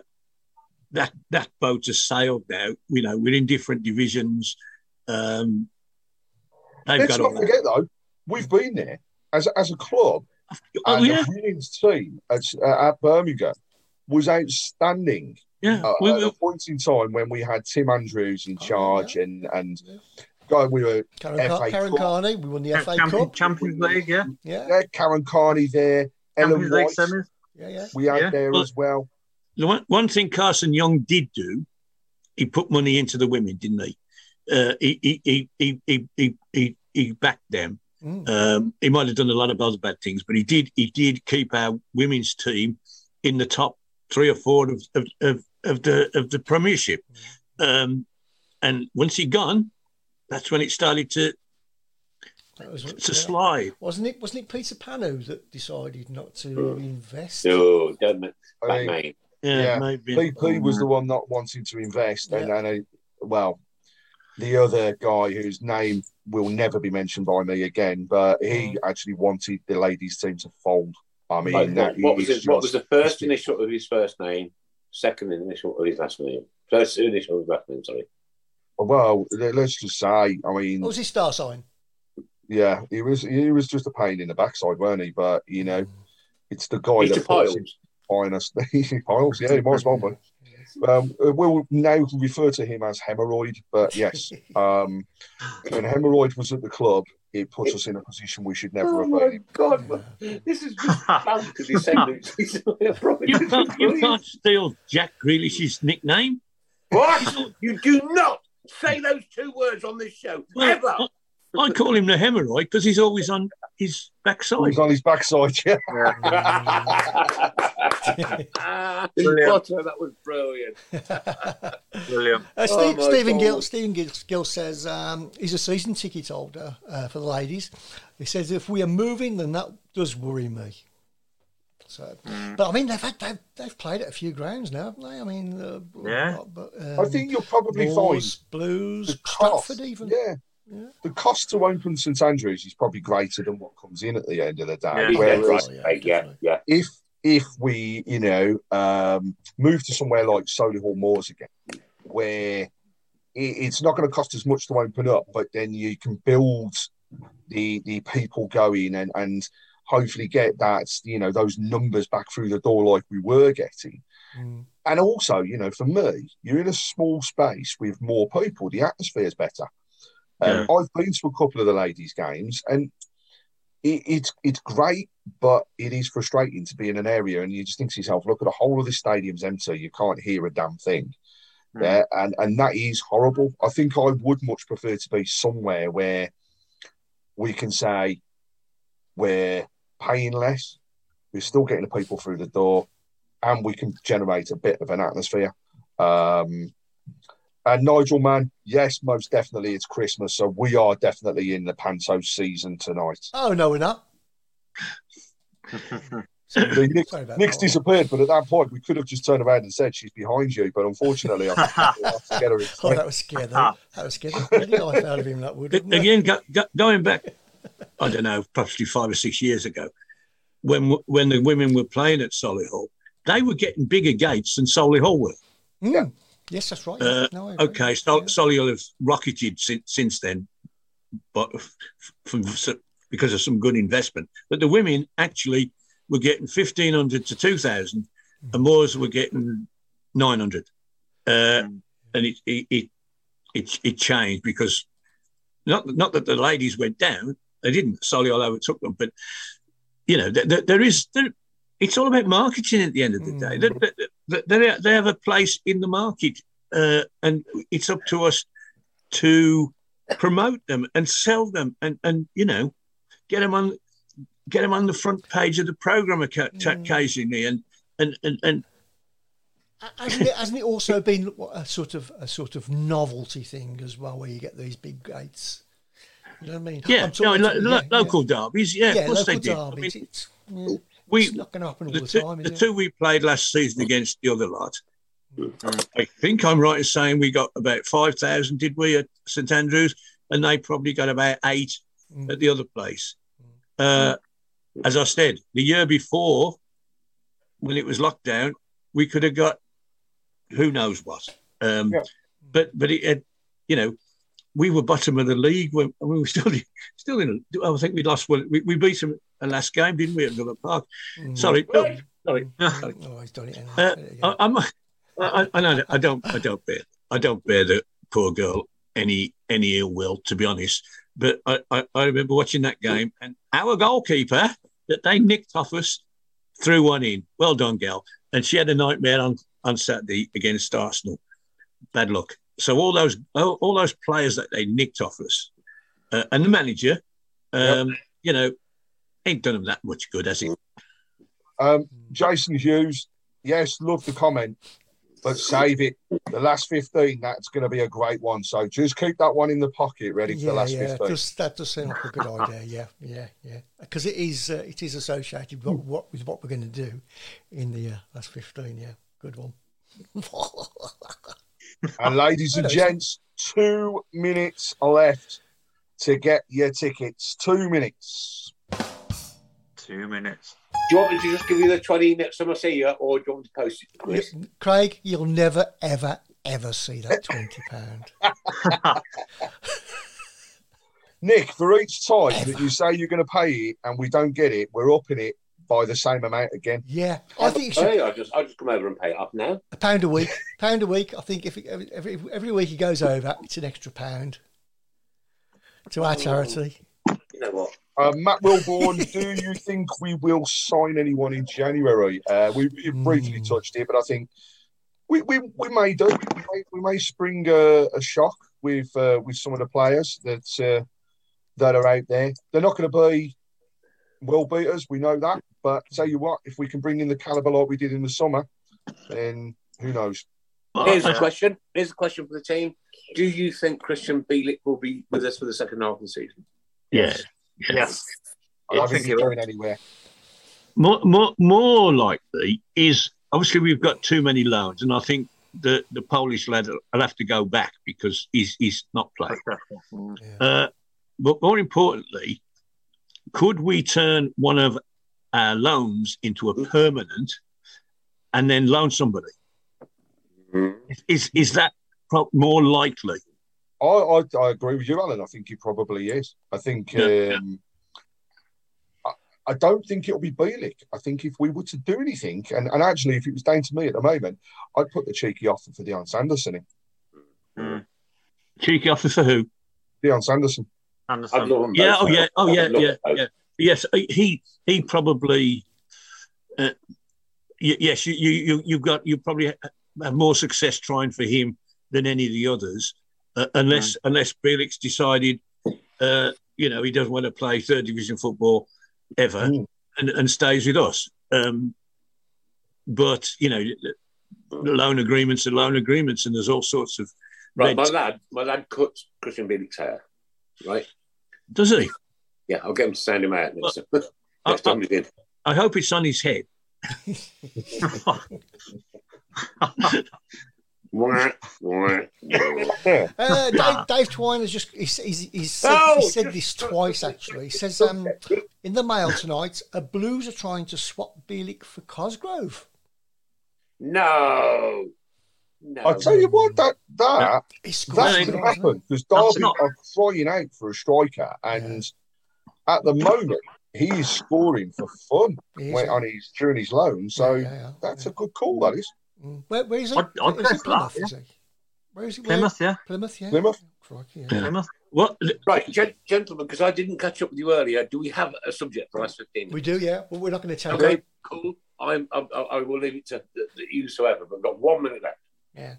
Speaker 6: that that boat has sailed now. You know we're in different divisions. Um, they've
Speaker 4: Let's
Speaker 6: got
Speaker 4: not
Speaker 6: all that.
Speaker 4: forget though, we've been there as as a club,
Speaker 6: Oh, yeah.
Speaker 4: the team at, uh, at Birmingham was outstanding.
Speaker 6: Yeah,
Speaker 4: uh,
Speaker 6: we,
Speaker 4: we,
Speaker 6: at
Speaker 4: a point in time when we had Tim Andrews in
Speaker 3: oh,
Speaker 4: charge yeah. and and yeah. We were
Speaker 3: Karen, Car- Karen Carney. We won the yeah, FA
Speaker 5: Champions,
Speaker 3: Cup,
Speaker 5: Champions League. Yeah,
Speaker 3: yeah,
Speaker 4: yeah Karen Carney there.
Speaker 5: Champions Ellen League
Speaker 4: White.
Speaker 3: Yeah, yeah.
Speaker 4: We had there as well.
Speaker 6: The one, one thing Carson Yeung did do, he put money into the women, didn't he? Uh, he, he, he, he, he, he, he backed them
Speaker 3: Mm.
Speaker 6: Um, he might have done a lot of other bad things, but he did he did keep our women's team in the top three or four of of, of, of the of the Premiership. Um, and once he gone, that's when it started to
Speaker 3: was,
Speaker 6: to
Speaker 3: yeah.
Speaker 6: slide.
Speaker 3: Wasn't it? Wasn't it Peter Pannu that decided not to
Speaker 2: Mm.
Speaker 3: invest?
Speaker 2: No, doesn't it?
Speaker 4: I mean,
Speaker 2: Batman.
Speaker 6: Yeah,
Speaker 4: Yeah.
Speaker 6: maybe.
Speaker 4: BP was the one not wanting to invest, and
Speaker 3: Yeah.
Speaker 4: then, uh, well, the other guy whose name will never be mentioned by me again, but he actually wanted the ladies' team to fold. I mean,
Speaker 2: Like,
Speaker 4: that
Speaker 2: what, what was
Speaker 4: is
Speaker 2: his, what was the first initial of his first name? Second initial of his last name? First initial of his last name, sorry.
Speaker 4: Well, let's just say, I mean,
Speaker 3: What was his star sign?
Speaker 4: yeah, he was he was just a pain in the backside, weren't he? But you know, mm. it's the guy that
Speaker 2: Piles.
Speaker 4: finest Piles. Yeah, he might as well be. Um, we'll now refer to him as hemorrhoid, but yes, um, when hemorrhoid was at the club, it puts us in a position we should never
Speaker 2: Oh
Speaker 4: have
Speaker 2: my
Speaker 4: been. in.
Speaker 2: God, but this is just bad to descendants. It's probably-
Speaker 6: You can't, you can't steal Jack Grealish's nickname.
Speaker 2: What? You do not say those two words on this show
Speaker 6: Well,
Speaker 2: ever.
Speaker 6: I, I call him the hemorrhoid because he's always on his backside.
Speaker 4: He's on his backside, yeah.
Speaker 5: Brilliant.
Speaker 2: Potter, that was brilliant.
Speaker 5: Brilliant.
Speaker 3: Uh,
Speaker 2: Oh,
Speaker 3: Steve,
Speaker 2: my
Speaker 3: Stephen
Speaker 2: God.
Speaker 3: Gill, Stephen Gill, Gill says um, he's a season ticket holder uh, for the ladies. He says if we are moving, then that does worry me. So,
Speaker 2: Mm.
Speaker 3: but I mean, they've had they've, they've played at a few grounds now, haven't they? I mean, uh,
Speaker 5: Yeah.
Speaker 3: But,
Speaker 4: I
Speaker 3: um,
Speaker 4: think you'll probably
Speaker 3: Moors,
Speaker 4: find
Speaker 3: Blues,
Speaker 4: the cost,
Speaker 3: Stratford, even.
Speaker 4: yeah.
Speaker 3: Yeah.
Speaker 4: The cost to open St Andrews is probably greater than what comes in at the end of the day.
Speaker 5: Yeah.
Speaker 2: Yeah,
Speaker 4: Whereas
Speaker 2: right,
Speaker 3: yeah,
Speaker 2: right, yeah,
Speaker 3: definitely.
Speaker 2: yeah.
Speaker 4: if if we, you know, um, move to somewhere like Solihull Moors again, where it, it's not going to cost as much to open up, but then you can build the the people going and and hopefully get that you know those numbers back through the door like we were getting.
Speaker 3: Mm.
Speaker 4: And also, you know, for me, you're in a small space with more people. The atmosphere's better. Um, I've been to a couple of the ladies' games, and it, it's it's great, but it is frustrating to be in an area and you just think to yourself, look at the whole of the stadium's empty. You can't hear a damn thing. Yeah, and and that is horrible. I think I would much prefer to be somewhere where we can say we're paying less, we're still getting the people through the door, and we can generate a bit of an atmosphere. Um, and Nigel, man, yes, most definitely it's Christmas, so we are definitely in the Panto season tonight.
Speaker 3: Oh no, we're not.
Speaker 4: The Nick, Nick's
Speaker 3: that.
Speaker 4: disappeared, but at that point we could have just turned around and said she's behind you, but unfortunately I have to get her
Speaker 3: Oh, that was scary. That was scary. Any life out of him, that would.
Speaker 6: Again, go, go, going back, I don't know, possibly five or six years ago, when when the women were playing at Solihull, they were getting bigger gates than Solihull were.
Speaker 3: Mm. Yes, that's right.
Speaker 6: Uh,
Speaker 3: no,
Speaker 6: okay, Sol-
Speaker 3: Yeah.
Speaker 6: Solihull have rocketed since, since then, but from, because of some good investment. But the women actually were getting fifteen hundred to two thousand, and Moors were getting nine hundred, uh, and it it, it it it changed because not not that the ladies went down, they didn't. Solihull overtook them, but you know there, there, there is there, it's all about marketing at the end of the day. They, they, they have a place in the market, uh, and it's up to us to promote them and sell them, and and you know get them on get them on the front page of the program occa- occasionally, and and and, and
Speaker 3: Hasn't it, hasn't it also been a sort of a sort of novelty thing as well, where you get these big gates? You know what I mean?
Speaker 6: yeah,
Speaker 3: I'm
Speaker 6: no, lo- lo-
Speaker 3: yeah,
Speaker 6: local derbies, yeah,
Speaker 3: yeah,
Speaker 6: of course they did. I mean,
Speaker 3: it's, yeah,
Speaker 6: we
Speaker 3: it's not going to happen all
Speaker 6: the,
Speaker 3: the,
Speaker 6: two,
Speaker 3: time, is
Speaker 6: the
Speaker 3: it?
Speaker 6: two we played last season against the other lot. I think I'm right in saying we got about five thousand, did we, at St Andrews, and they probably got about eight
Speaker 3: Mm.
Speaker 6: at the other place. Uh, as I said, the year before, when it was locked down, we could have got who knows what. Um,
Speaker 4: Yeah.
Speaker 6: But but it, had- you know, we were bottom of the league when we were still still in. I think we lost one. We, we beat them a last game, didn't we, at Villa Park?
Speaker 3: Mm.
Speaker 6: Sorry, oh, sorry.
Speaker 3: Oh, he's done it.
Speaker 6: Uh,
Speaker 3: There you go.
Speaker 6: I, I'm, I, I know. I don't. I don't bear. I don't bear the poor girl any any ill will, to be honest. But I, I, I remember watching that game, and our goalkeeper that they nicked off us threw one in. Well done, gal. And she had a nightmare on on Saturday against Arsenal. Bad luck. So all those all, all those players that they nicked off us, uh, and the manager, um, you know, ain't done him that much good, has he?
Speaker 4: Um, Jason Hughes, yes, love the comment. but save it. The last 15, that's going to be a great one. So just keep that one in the pocket ready for
Speaker 3: Yeah,
Speaker 4: the last
Speaker 3: yeah,
Speaker 4: 15.
Speaker 3: does, that does sound like a good idea. Yeah, yeah, yeah. Because it is, uh, it is associated with what, with what we're going to do in the uh, last fifteen. Yeah, good one.
Speaker 4: And ladies and gents, two minutes left to get your tickets. Two minutes.
Speaker 5: Two minutes.
Speaker 2: Do you want me to just give you the 20 next time I see you, or do you want me to post it to Chris?
Speaker 3: Craig, you'll never, ever, ever see that twenty pound.
Speaker 4: Nick, for each time that you say you're going to pay it and we don't get it, we're upping it by the same amount again.
Speaker 3: Yeah, I think you should
Speaker 2: Hey, I'll just, I'll just come over and pay it up now.
Speaker 3: a pound a week. Pound a week. I think if it, every, every every week he goes over, it's an extra pound to our charity.
Speaker 2: You know what?
Speaker 4: Uh, Matt Wilborn, do you think we will sign anyone in January? Uh, we, we briefly touched it, but I think we, we, we may do. We may, we may spring a, a shock with uh, with some of the players that uh, that are out there. They're not going to be world beaters, we know that. But tell you what, if we can bring in the caliber like we did in the summer, then who knows?
Speaker 2: Here's a question. Here's a question for the team. Do you think Krystian Bielik will be with us for the second half of the season?
Speaker 6: Yeah.
Speaker 5: Yes.
Speaker 4: I don't
Speaker 5: I
Speaker 4: think
Speaker 5: think
Speaker 4: he's
Speaker 5: it will.
Speaker 4: going anywhere.
Speaker 6: More, more, more likely is obviously we've got too many loans, and I think the, the Polish lad will have to go back because he's he's not playing. Uh, but more importantly, could we turn one of our loans into a permanent and then loan somebody? Is is that pro- more likely?
Speaker 4: I, I, I agree with you, Alan. I think he probably is. I think.
Speaker 6: Yeah.
Speaker 4: Um, I, I don't think it'll be Bielik. I think if we were to do anything, and, and actually, if it was down to me at the moment, I'd put the cheeky offer for Dion Sanderson in.
Speaker 6: Cheeky offer for who?
Speaker 4: Dion Sanderson.
Speaker 5: Anderson.
Speaker 2: I'd love
Speaker 6: Yeah, oh
Speaker 2: mate.
Speaker 6: yeah, oh
Speaker 2: I'd
Speaker 6: yeah,
Speaker 2: love
Speaker 6: yeah, yeah. Yes, he he probably. Uh, y- yes, you you you you got you probably have more success trying for him than any of the others, uh, unless unless Felix decided, uh, you know, he doesn't want to play third division football ever,
Speaker 4: Mm.
Speaker 6: and, and stays with us. Um, but you know, loan agreements and loan agreements, and there's all sorts of.
Speaker 2: Right,
Speaker 6: red-
Speaker 2: my lad, my lad cuts Krystian Bielik's hair. Right?
Speaker 6: Does he?
Speaker 2: Yeah, I'll get him to sound him out next, next
Speaker 6: I-
Speaker 2: time he's in.
Speaker 6: I hope it's on his head.
Speaker 3: Uh, Dave, Dave Twine has just he's, he's, he's said,
Speaker 2: No,
Speaker 3: he said this twice actually. He says um, in the mail tonight, uh, Blues are trying to swap Bielik for Cosgrove.
Speaker 2: No. No.
Speaker 4: I tell you what, that that
Speaker 3: He scored
Speaker 4: that
Speaker 6: No,
Speaker 4: could
Speaker 3: tonight, hasn't
Speaker 4: happen because
Speaker 6: That's
Speaker 4: Derby
Speaker 6: not-
Speaker 4: are crying out for a striker, and at the moment he's scoring for fun
Speaker 3: he? He
Speaker 4: when, on his during his loan. So
Speaker 3: Yeah, yeah, yeah.
Speaker 4: that's a good call. That is.
Speaker 3: Where, where is he?
Speaker 5: I'd- I'd
Speaker 3: is
Speaker 5: go
Speaker 3: he
Speaker 5: for
Speaker 3: Plymouth?
Speaker 5: that,
Speaker 3: Is he? Where is he? Where-
Speaker 5: Plymouth, yeah.
Speaker 3: Plymouth, yeah.
Speaker 4: Plymouth.
Speaker 3: Crikey, yeah.
Speaker 6: Yeah.
Speaker 5: Plymouth.
Speaker 6: What?
Speaker 2: Right, gen- gentlemen, because I didn't catch up with you earlier, do we have a subject for us 15
Speaker 3: We do, yeah. But we're not going to tell
Speaker 2: Okay,
Speaker 3: you.
Speaker 2: cool. I'm, I'm, I I will leave it to the, the you so ever, but I've got one minute left.
Speaker 3: Yeah.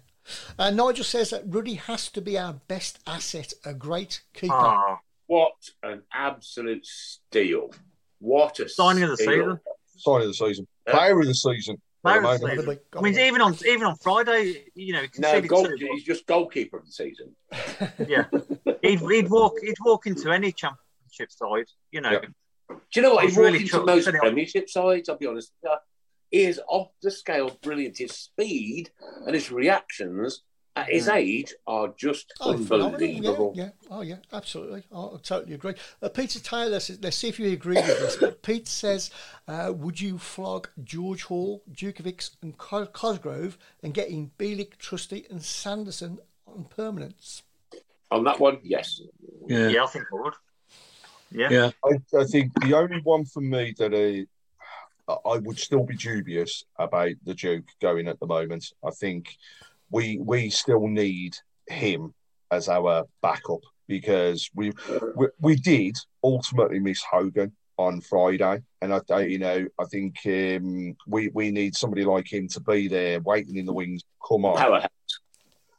Speaker 3: Uh, Nigel says that Ruddy has to be our best asset, a great keeper.
Speaker 5: Ah,
Speaker 2: What an absolute steal. What a
Speaker 5: Signing of the
Speaker 2: steal.
Speaker 5: season.
Speaker 4: sign of the season,
Speaker 2: Yeah.
Speaker 4: player of the season.
Speaker 5: Player of the season.
Speaker 3: Gotta
Speaker 5: I mean, even on even on Friday, you know,
Speaker 2: No, goal,
Speaker 5: two-
Speaker 2: he's just goalkeeper of the season.
Speaker 5: yeah, he'd, he'd walk he'd walk into any championship side, you know.
Speaker 4: Yeah.
Speaker 2: Do you know what?
Speaker 5: I
Speaker 2: He's
Speaker 5: was really
Speaker 2: walking to most
Speaker 5: Said
Speaker 2: Premiership sides, I'll be honest. with you. He is off the scale brilliant. His speed and his reactions at his age are just
Speaker 3: Oh,
Speaker 2: unbelievable.
Speaker 3: Yeah, yeah. Oh, yeah, absolutely. Oh, I totally agree. Uh, Peter Taylor says, let's see if you agree with this. But Pete says, uh, would you flog George Hall, Jutkiewicz, and Cos- Cosgrove and get in Bielik, Trusty, and Sanderson on permanence?
Speaker 2: On that one, yes.
Speaker 6: Yeah.
Speaker 5: Yeah, I think I would. Yeah.
Speaker 6: Yeah.
Speaker 4: I, I think the only one for me that I, I would still be dubious about the Duke going at the moment. I think we we still need him as our backup because we we, we did ultimately miss Hogan on Friday, and I I- you know I think um, we we need somebody like him to be there waiting in the wings. Come on,
Speaker 2: Powerhouse.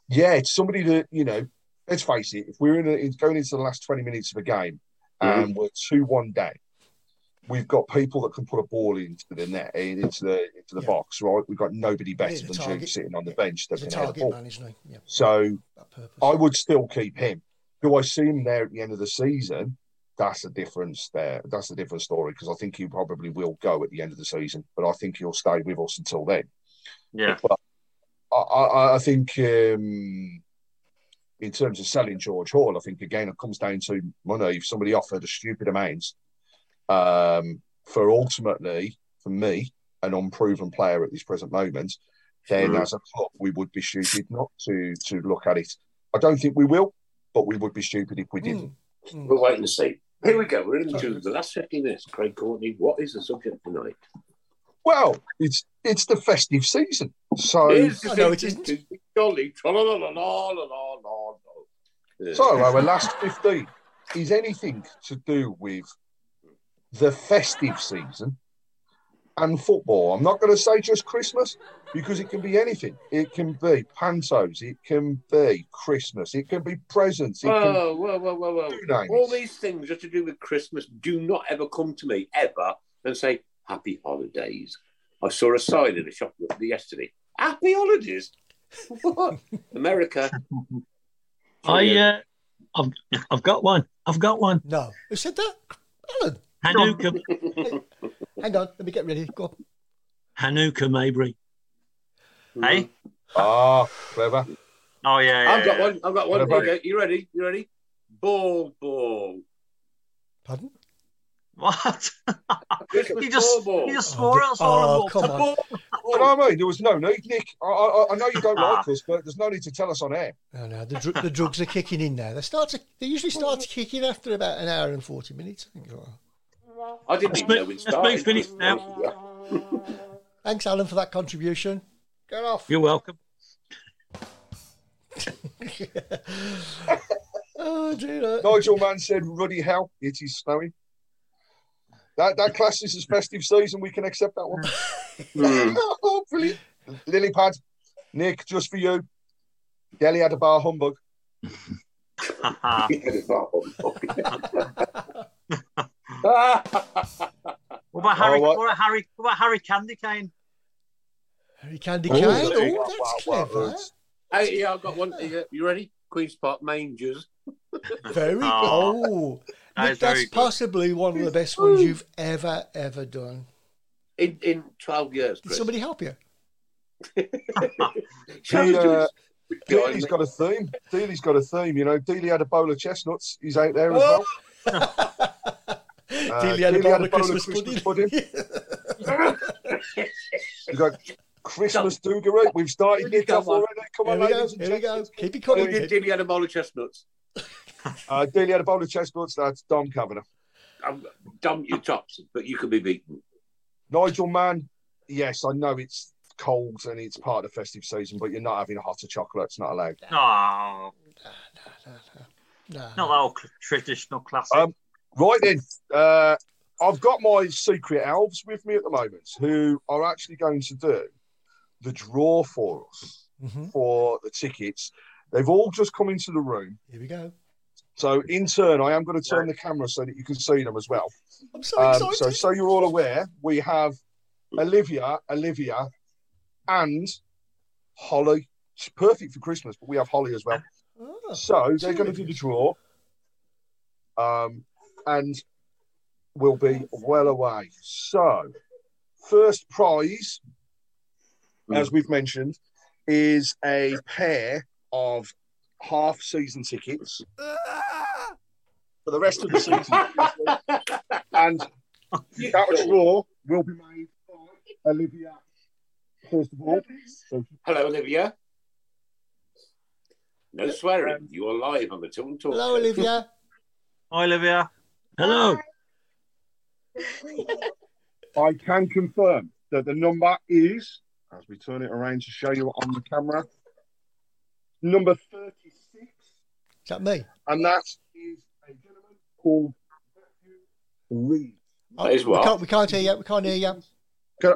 Speaker 4: yeah, it's somebody that you know. Let's face it. If we're in a, going into the last twenty minutes of a game and we're two one down, we've got people that can put a ball into the net, into the into the
Speaker 3: Yeah.
Speaker 4: box, right? We've got nobody better than Jude
Speaker 3: target.
Speaker 4: sitting on the bench that
Speaker 3: He's
Speaker 4: can head a
Speaker 3: target
Speaker 4: ball.
Speaker 3: man, isn't he? Yeah,
Speaker 4: So. I would still keep him. Do I see him there at the end of the season? That's a difference there. That's a different story because I think he probably will go at the end of the season, but I think he'll stay with us until then.
Speaker 5: Yeah.
Speaker 4: I, I, I think um, in terms of selling George Hall, I think again it comes down to money. If somebody offered a stupid amount um, for ultimately, for me, an unproven player at this present moment, then
Speaker 2: Mm.
Speaker 4: as a club we would be stupid not to to look at it. I don't think we will, but we would be stupid if we didn't.
Speaker 3: Mm.
Speaker 2: We'll wait and see. Here we go. We're into the last 50 minutes. Craig Courtney, what is the subject tonight?
Speaker 4: Well, it's it's the festive season, so
Speaker 2: Is
Speaker 3: I know it isn't.
Speaker 4: So our last fifteen is anything to do with the festive season and football. I'm not going to say just Christmas because it can be anything. It can be pantos, it can be Christmas, it can be presents, it can
Speaker 2: Whoa, whoa, whoa, whoa, whoa. All these things that to do with Christmas do not ever come to me, ever, and say, Happy Holidays. I saw a sign in a shop yesterday. Happy Holidays? What? America.
Speaker 6: I, uh, I've, I've got one. I've got one.
Speaker 3: No, who said that? Alan.
Speaker 6: Hanukkah,
Speaker 3: Hang on, let me get ready. Go on.
Speaker 6: Hanukkah Maybury.
Speaker 5: Hey?
Speaker 4: Ah, clever.
Speaker 5: Oh yeah, yeah.
Speaker 2: I've got
Speaker 5: yeah.
Speaker 2: one. I've got one.
Speaker 4: What
Speaker 2: Okay, you ready? You ready? Ball, ball.
Speaker 3: Pardon?
Speaker 5: What?
Speaker 2: Christmas
Speaker 5: he just
Speaker 2: ball, ball.
Speaker 5: he just swore at us all.
Speaker 3: Oh,
Speaker 5: and
Speaker 3: come on.
Speaker 5: away.
Speaker 4: You know what I mean? There was no need, Nick. I, I, I know you don't like us, but there's no need to tell us on air.
Speaker 3: No, no, the, dr- the drugs are kicking in now. They start to, they usually start to kick in after about an hour and 40 minutes. I think.
Speaker 2: I didn't even know we'd
Speaker 6: Let's
Speaker 2: started.
Speaker 6: finish now.
Speaker 3: Thanks, Alan, for that contribution. Get off.
Speaker 6: You're welcome.
Speaker 3: oh, dear.
Speaker 4: Nigel Mann said, "Ruddy hell, it is snowy." That that classes as festive season. We can accept that one.
Speaker 2: Hmm.
Speaker 4: Oh, brilliant. Lily pad, Nick, just for you. Delhi had a bar humbug.
Speaker 5: What about Harry?
Speaker 4: Oh, what?
Speaker 5: what about Harry? What about Harry Candy Cane?
Speaker 3: Harry Candy
Speaker 4: Oh,
Speaker 3: Cane.
Speaker 4: there
Speaker 3: Oh, that's
Speaker 4: Wow, wow,
Speaker 3: clever.
Speaker 4: that's-
Speaker 2: Hey, yeah, I've got one. You you ready? Queen's Park Mangers.
Speaker 3: Very good.
Speaker 5: Oh,
Speaker 3: Oh,
Speaker 5: that
Speaker 3: Nick, that's
Speaker 5: good.
Speaker 3: possibly one of the best ones you've ever, ever done.
Speaker 2: In in 12 years,
Speaker 3: Did somebody help you?
Speaker 4: he, uh, has got a theme. Dealey's got a theme. You know, Dealey had a bowl of chestnuts. He's out there as
Speaker 2: Oh.
Speaker 4: well. Uh,
Speaker 3: Dealey had a
Speaker 4: Dealey
Speaker 3: bowl
Speaker 4: had
Speaker 3: of
Speaker 4: a bowl of
Speaker 3: Christmas
Speaker 4: Christmas
Speaker 3: pudding.
Speaker 4: You got Christmas Doogaroo. We've started Nick off
Speaker 2: Come on.
Speaker 4: already. Come
Speaker 3: Here
Speaker 4: on,
Speaker 3: we go.
Speaker 4: ladies and
Speaker 3: Here we go.
Speaker 4: gentlemen.
Speaker 3: Keep it coming.
Speaker 2: did, did had a bowl of chestnuts?
Speaker 4: Uh, Dealey had a bowl of chestnuts. That's Dom Kavanagh.
Speaker 2: I'm dump your tops, but you could be beaten.
Speaker 4: Nigel Mann. Yes, I know it's cold and it's part of the festive season, but you're not having a hotter chocolate. It's not allowed.
Speaker 5: No,
Speaker 3: Nah.
Speaker 5: not that old cl- traditional classic.
Speaker 4: Um, Right then, uh, I've got my secret elves with me at the moment who are actually going to do the draw for us
Speaker 3: Mhm.
Speaker 4: for the tickets. They've all just come into the room.
Speaker 3: Here we go.
Speaker 4: So, in turn, I am going to turn the camera so that you can see them as well.
Speaker 3: I'm so
Speaker 4: Um,
Speaker 3: excited.
Speaker 4: so, so you're all aware, we have Olivia, Olivia, and Holly. It's perfect for Christmas, but we have Holly as well.
Speaker 3: Oh,
Speaker 4: So they're going to do the draw, um, and we'll be well away. So, first prize, as mm. we've mentioned, is a pair of half season tickets for the rest of the season, and that draw will be made by Olivia. First of all, so
Speaker 2: Hello, Olivia. No swearing. You are live on the Tilton Talk.
Speaker 3: Hello, Olivia.
Speaker 5: Hi, Olivia.
Speaker 6: Hello.
Speaker 4: I can confirm that the number is, as we turn it around to show you on the camera, number 36,
Speaker 3: Is that me?
Speaker 4: and that is a gentleman called Matthew Reed.
Speaker 2: Oh, that is
Speaker 3: we
Speaker 2: what?
Speaker 3: can't, we can't hear you. We can't hear you.
Speaker 4: Can-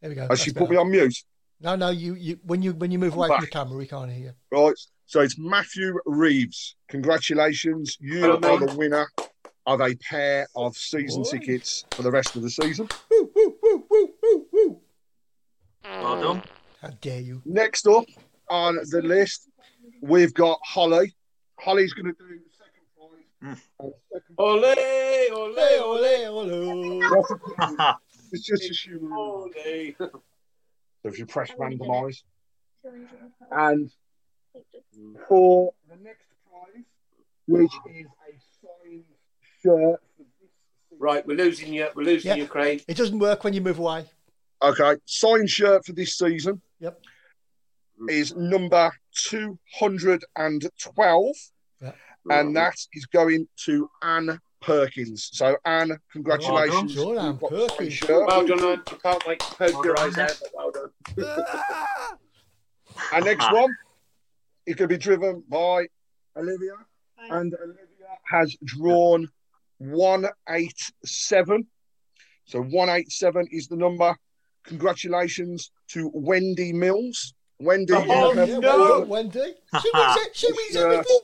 Speaker 3: There we go.
Speaker 4: Has she put me on mute?
Speaker 3: No, no. You, you. When you, when you move
Speaker 4: I'm
Speaker 3: away from the camera, we can't hear you.
Speaker 4: Right. So it's Matthew Reeves. Congratulations. You
Speaker 2: Hello,
Speaker 4: are
Speaker 2: mate.
Speaker 4: the winner of a pair of season
Speaker 3: Oi.
Speaker 4: tickets for the rest of the season.
Speaker 3: Woo, woo, woo.
Speaker 5: Well done.
Speaker 3: How dare you?
Speaker 4: Next up on the list, we've got Holly. Holly's going to do the second prize. And second
Speaker 2: Ole, ole,
Speaker 3: Ole,
Speaker 2: ole,
Speaker 3: ole, ole.
Speaker 4: It's just a human.
Speaker 2: ole.
Speaker 4: So if you press randomise. And for the next prize, which is a signed shirt.
Speaker 2: Right, we're losing you. We're losing
Speaker 3: Yeah.
Speaker 2: you, Craig.
Speaker 3: It doesn't work when you move away.
Speaker 4: Okay, signed shirt for this season
Speaker 3: Yep.
Speaker 4: is number 212,
Speaker 3: Yeah.
Speaker 4: and that is going to Anne Perkins. So, Anne, congratulations.
Speaker 3: Well done,
Speaker 4: You've got a
Speaker 3: Anne Perkins.
Speaker 4: shirt.
Speaker 2: Well done, Anne. You can't wait to poke your eyes out. Well done.
Speaker 4: Our next ah. one is going to be driven by Olivia, and Olivia has drawn 187. So 187 is the number. Congratulations to Wendy Mills. Wendy,
Speaker 2: Oh,
Speaker 4: you have
Speaker 3: Yeah,
Speaker 4: a-
Speaker 3: well done, Wendy. She wins it. She wins
Speaker 4: Yeah.
Speaker 3: everything.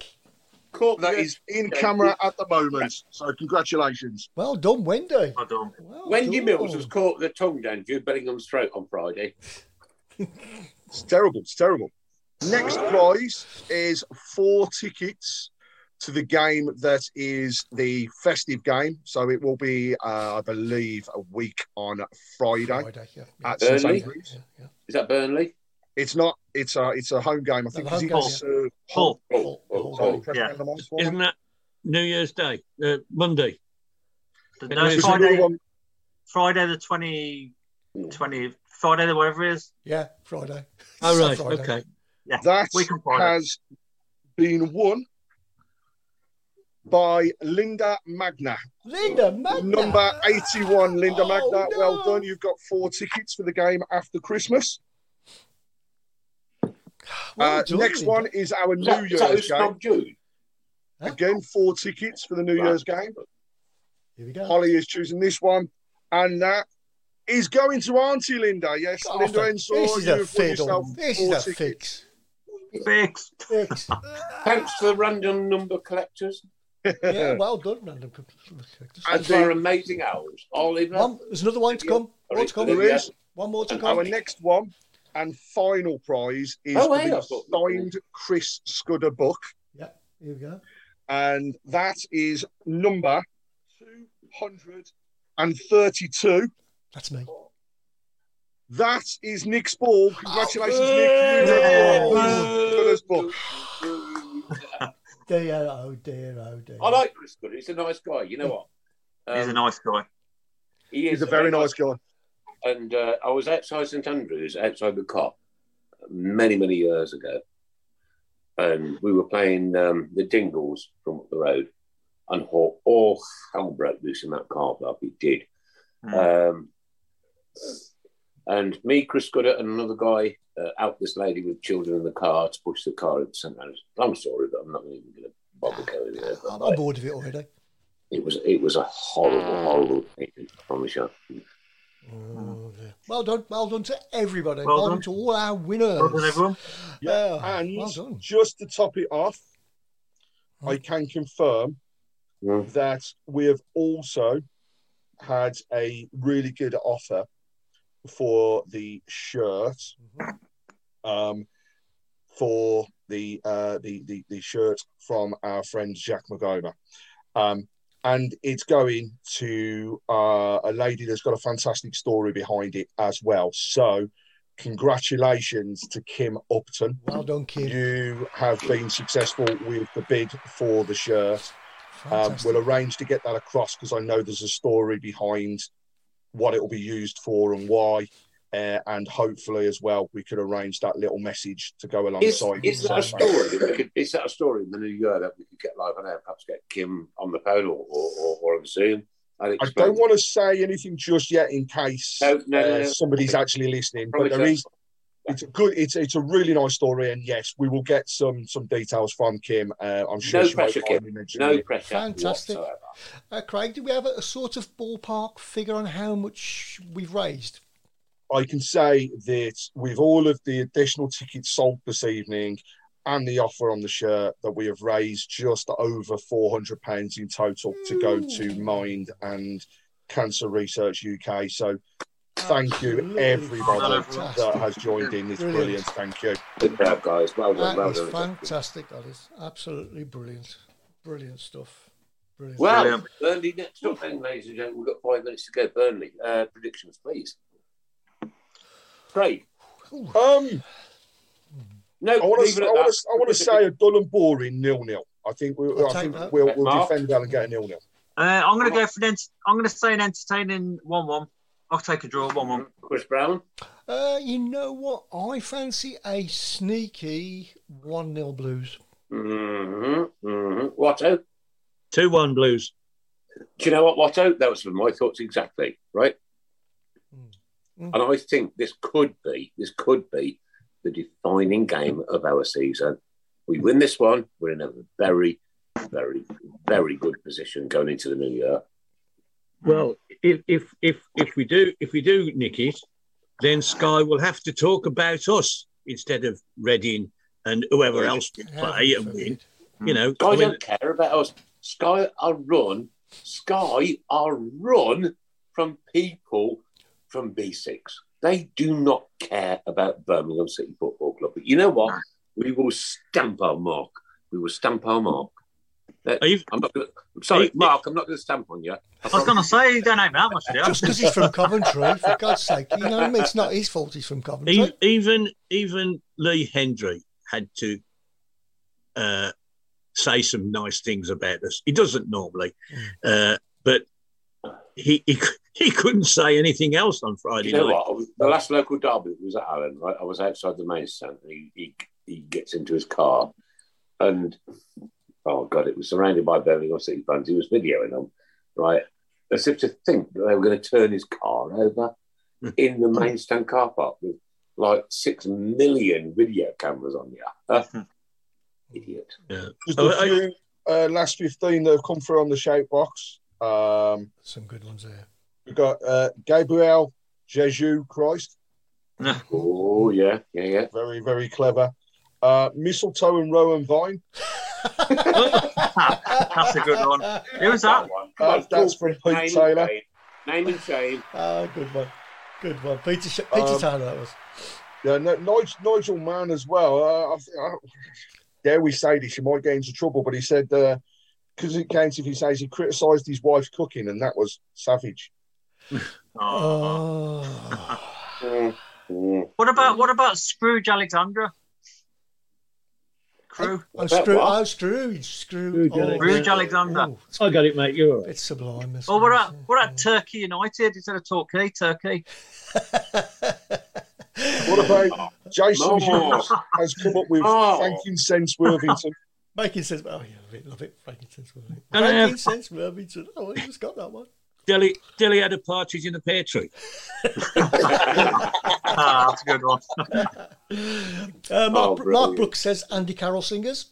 Speaker 2: Caught
Speaker 4: that is in camera at the moment. So congratulations.
Speaker 3: Well done, Wendy.
Speaker 5: Well done.
Speaker 3: Well
Speaker 2: Wendy
Speaker 3: done.
Speaker 2: Mills was caught with a tongue down Jude Bellingham's throat on Friday.
Speaker 4: It's terrible. It's terrible. Next prize is four tickets to the game that is the festive game. So it will be, uh, I believe, a week on Friday
Speaker 3: Friday, yeah, yeah.
Speaker 4: at
Speaker 2: Burnley?
Speaker 4: Andrews.
Speaker 3: Yeah, yeah.
Speaker 2: Is that Burnley?
Speaker 4: It's not. It's a. It's a home game. I think.
Speaker 3: home
Speaker 4: Is it,
Speaker 3: game,
Speaker 4: uh,
Speaker 5: Hull.
Speaker 4: Sorry,
Speaker 2: oh.
Speaker 4: press
Speaker 5: Yeah.
Speaker 4: randomise for me.
Speaker 6: Isn't that New Year's Day? Uh, Monday.
Speaker 5: No,
Speaker 6: There's
Speaker 4: There's
Speaker 5: Friday. Friday the 20, 20 Friday the whatever it is.
Speaker 3: Yeah, Friday.
Speaker 6: Oh, right.
Speaker 3: Friday.
Speaker 6: Okay.
Speaker 5: Yeah.
Speaker 4: That
Speaker 5: Week on Friday.
Speaker 4: has been won by Linda Magna.
Speaker 3: Linda Magna.
Speaker 4: Number 81, Linda
Speaker 3: Oh,
Speaker 4: Magna.
Speaker 3: no.
Speaker 4: Well done. You've got four tickets for the game after Christmas. Uh,
Speaker 3: done,
Speaker 4: next
Speaker 3: Linda.
Speaker 4: one is our New
Speaker 2: that who
Speaker 4: Year's game.
Speaker 2: snogged
Speaker 3: Huh?
Speaker 4: Again, four tickets for the New
Speaker 2: Right.
Speaker 4: Year's game.
Speaker 3: Here we go.
Speaker 4: Holly is choosing this one. And that is going to Auntie Linda. Yes,
Speaker 3: Oh,
Speaker 4: Linda
Speaker 3: th-
Speaker 4: Ensor.
Speaker 3: this is a
Speaker 4: you've
Speaker 3: fiddle. This is a
Speaker 4: tickets.
Speaker 3: fix.
Speaker 5: Fix.
Speaker 3: Fix.
Speaker 2: Thanks to the random number collectors
Speaker 3: Yeah, well done, random.
Speaker 2: and for amazing hours. Oliver.
Speaker 3: One, there's another one to come. One to come.
Speaker 4: There is.
Speaker 3: One more to come.
Speaker 4: our next one and final prize is
Speaker 2: Oh, hey,
Speaker 4: the
Speaker 2: thought-
Speaker 4: signed Chris Scudder book.
Speaker 3: Yeah, here we go.
Speaker 4: And that is number 232.
Speaker 3: That's me.
Speaker 4: That is Nick's ball. Congratulations,
Speaker 2: Oh,
Speaker 4: Nick. You have
Speaker 3: yeah.
Speaker 4: won Scudder's book.
Speaker 3: Dear, oh dear, oh dear.
Speaker 2: I like Chris Good. He's a nice guy. You know what?
Speaker 5: He's a
Speaker 2: Um,
Speaker 5: nice guy.
Speaker 2: He is
Speaker 4: He's a very nice guy.
Speaker 2: And uh, I was outside St Andrews, outside the cop, many, many years ago. And we were playing um, the Dingles from up the road. And all, all hell broke loose in that car park. It did.
Speaker 5: Mm.
Speaker 2: Um, and me, Chris Gooder, and another guy uh, out this lady with children in the car to push the car into St Andrews. I'm sorry, but I'm not even going to bother going there.
Speaker 3: I'm on board with it already.
Speaker 2: It was it was a horrible, horrible thing. I promise you.
Speaker 3: Oh. Well done, well done to everybody.
Speaker 5: Well
Speaker 3: Well,
Speaker 5: done.
Speaker 3: done to all our winners.
Speaker 5: Well done, everyone.
Speaker 3: Yeah,
Speaker 4: And
Speaker 3: well done.
Speaker 4: just to top it off, I can confirm
Speaker 2: Mm.
Speaker 4: that we have also had a really good offer for the shirt. Um, for the, uh, the the the shirt from our friend Jack McGover. Um, and it's going to uh, a lady that's got a fantastic story behind it as well. So, congratulations to Kim Upton.
Speaker 3: Well done, Kim.
Speaker 4: You have been successful with the bid for the shirt. Um, we'll arrange to get that across because I know there's a story behind what it will be used for and why. Uh, and hopefully, as well, we could arrange that little message to go
Speaker 2: Is,
Speaker 4: alongside.
Speaker 2: is that a story? could, is that a story in the new year that we could get live on air? Perhaps get Kim on the phone or or, or, on Zoom.
Speaker 4: I don't want to say anything just yet in case
Speaker 2: No, no,
Speaker 4: uh,
Speaker 2: no.
Speaker 4: somebody's actually listening.
Speaker 2: Promise
Speaker 4: but there
Speaker 2: you.
Speaker 4: is. It's a good. It's it's a really nice story, and yes, we will get some some details from Kim. Uh, I'm sure
Speaker 2: No
Speaker 4: she won't
Speaker 2: pressure, Kim. No
Speaker 4: it.
Speaker 2: pressure.
Speaker 3: Fantastic. Uh, Craig, do we have a, a sort of ballpark figure on how much we've raised?
Speaker 4: I can say that with all of the additional tickets sold this evening and the offer on the shirt that we have raised just over four hundred pounds in total to go to Mind and Cancer Research UK. So thank you everybody
Speaker 3: fantastic.
Speaker 4: that has joined in. It's
Speaker 3: Brilliant.
Speaker 4: brilliant. Thank you.
Speaker 2: Good job, guys. Well done.
Speaker 3: That
Speaker 2: well done.
Speaker 3: fantastic. That is absolutely brilliant. Brilliant stuff. Brilliant.
Speaker 2: Well,
Speaker 5: Brilliant.
Speaker 2: Burnley next up, then, ladies and gentlemen. We've got five minutes to go. Burnley, uh, predictions, please. Craig.
Speaker 4: Um,
Speaker 2: No,
Speaker 4: I want to. I want to. I want to say a dull and boring nil nil. I think we.
Speaker 3: I'll
Speaker 4: I think
Speaker 3: that.
Speaker 4: we'll, we'll defend well and get a nil nil.
Speaker 5: Uh, I'm going to go for an. Ent- I'm going to say an entertaining one-one. I'll take a draw one-one.
Speaker 2: Chris Browne.
Speaker 3: Uh, you know what? I fancy a sneaky 1 0 Blues.
Speaker 2: Mm-hmm. Mm-hmm. Watto.
Speaker 6: 2 1 Blues.
Speaker 2: Do you know what, Watto? That was my thoughts exactly, right?
Speaker 3: Mm.
Speaker 2: And I think this could be, this could be the defining game of our season. We win this one, we're in a very, very, very good position going into the new year.
Speaker 6: Well, if if if if we do if we do nick it, then Sky will have to talk about us instead of Reading and whoever else we play and win. You know,
Speaker 2: Sky
Speaker 6: I mean,
Speaker 2: don't care about us. Sky are run. Sky are run from people from B6. They do not care about Birmingham City Football Club. But you know what? We will stamp our mark. We will stamp our mark. That-
Speaker 6: Are you-
Speaker 2: I'm not gonna, I'm sorry,
Speaker 6: Are you-
Speaker 2: Mark. I'm not going to stamp on you.
Speaker 5: I was going to say you don't know that much, do you?
Speaker 3: Just because he's from Coventry, for God's sake. You know what I mean? It's not his fault he's from Coventry.
Speaker 6: even even Lee Hendrie had to uh, say some nice things about us. He doesn't normally, uh, but he, he he couldn't say anything else on Friday
Speaker 2: You know
Speaker 6: night.
Speaker 2: what? The last local derby was at Allen, right? I was outside the main stand and he, he, he gets into his car and, oh God, it was surrounded by Birmingham City fans. He was videoing them, right? As if to think that they were going to turn his car over in the main stand car park with like six million video cameras on you. Uh, idiot.
Speaker 6: Yeah.
Speaker 4: Just a
Speaker 6: I-
Speaker 4: few uh, last 15 that have come through on the shape box. Um,
Speaker 3: Some good ones there.
Speaker 4: we've got uh, Gabriel Jesu Christ.
Speaker 2: Oh, yeah, yeah, yeah.
Speaker 4: Very, very clever. Uh, Mistletoe and Rowan Vine.
Speaker 5: That's a good one. Who was that?
Speaker 4: Uh, that's from Pete
Speaker 2: Name
Speaker 4: Taylor.
Speaker 2: and. Name and shame.
Speaker 3: Ah, good one. Good one. Peter, Sh- Peter
Speaker 4: Um,
Speaker 3: Taylor, that was.
Speaker 4: Yeah, no, Nigel, Nigel Mann as well. Uh, I, I, dare we say this? You might get into trouble, but he said because it counts if he says he criticised his wife's cooking, and that was savage.
Speaker 5: Oh.
Speaker 3: Oh.
Speaker 5: What about what about Scrooge Alexandra? Crew.
Speaker 3: Oh,
Speaker 2: About
Speaker 3: Scrooge.
Speaker 2: what?
Speaker 3: Oh, Scrooge. Scrooge.
Speaker 6: Scrooge
Speaker 3: oh,
Speaker 6: Alexander.
Speaker 5: Scrooge Alexander.
Speaker 3: Oh,
Speaker 6: I got it, mate. You're all right.
Speaker 3: it's sublime. isn't
Speaker 5: Or what
Speaker 3: it?
Speaker 5: about what about Turkey United instead of Torquay? Turkey.
Speaker 4: What about Jason Hughes has come up with
Speaker 2: Oh.
Speaker 4: frankincense Worthington?
Speaker 3: Making sense. Oh, yeah, I love it. Frankincense. Worthington.
Speaker 6: And I have-
Speaker 3: Frankincense. Worthington. Oh, he just got that one.
Speaker 6: Dilly, Dilly had a partridge in a pear tree.
Speaker 5: Ah, that's a good one.
Speaker 3: Uh, Mark,
Speaker 2: Oh,
Speaker 3: Mark. Brooks says Andy Carroll singers.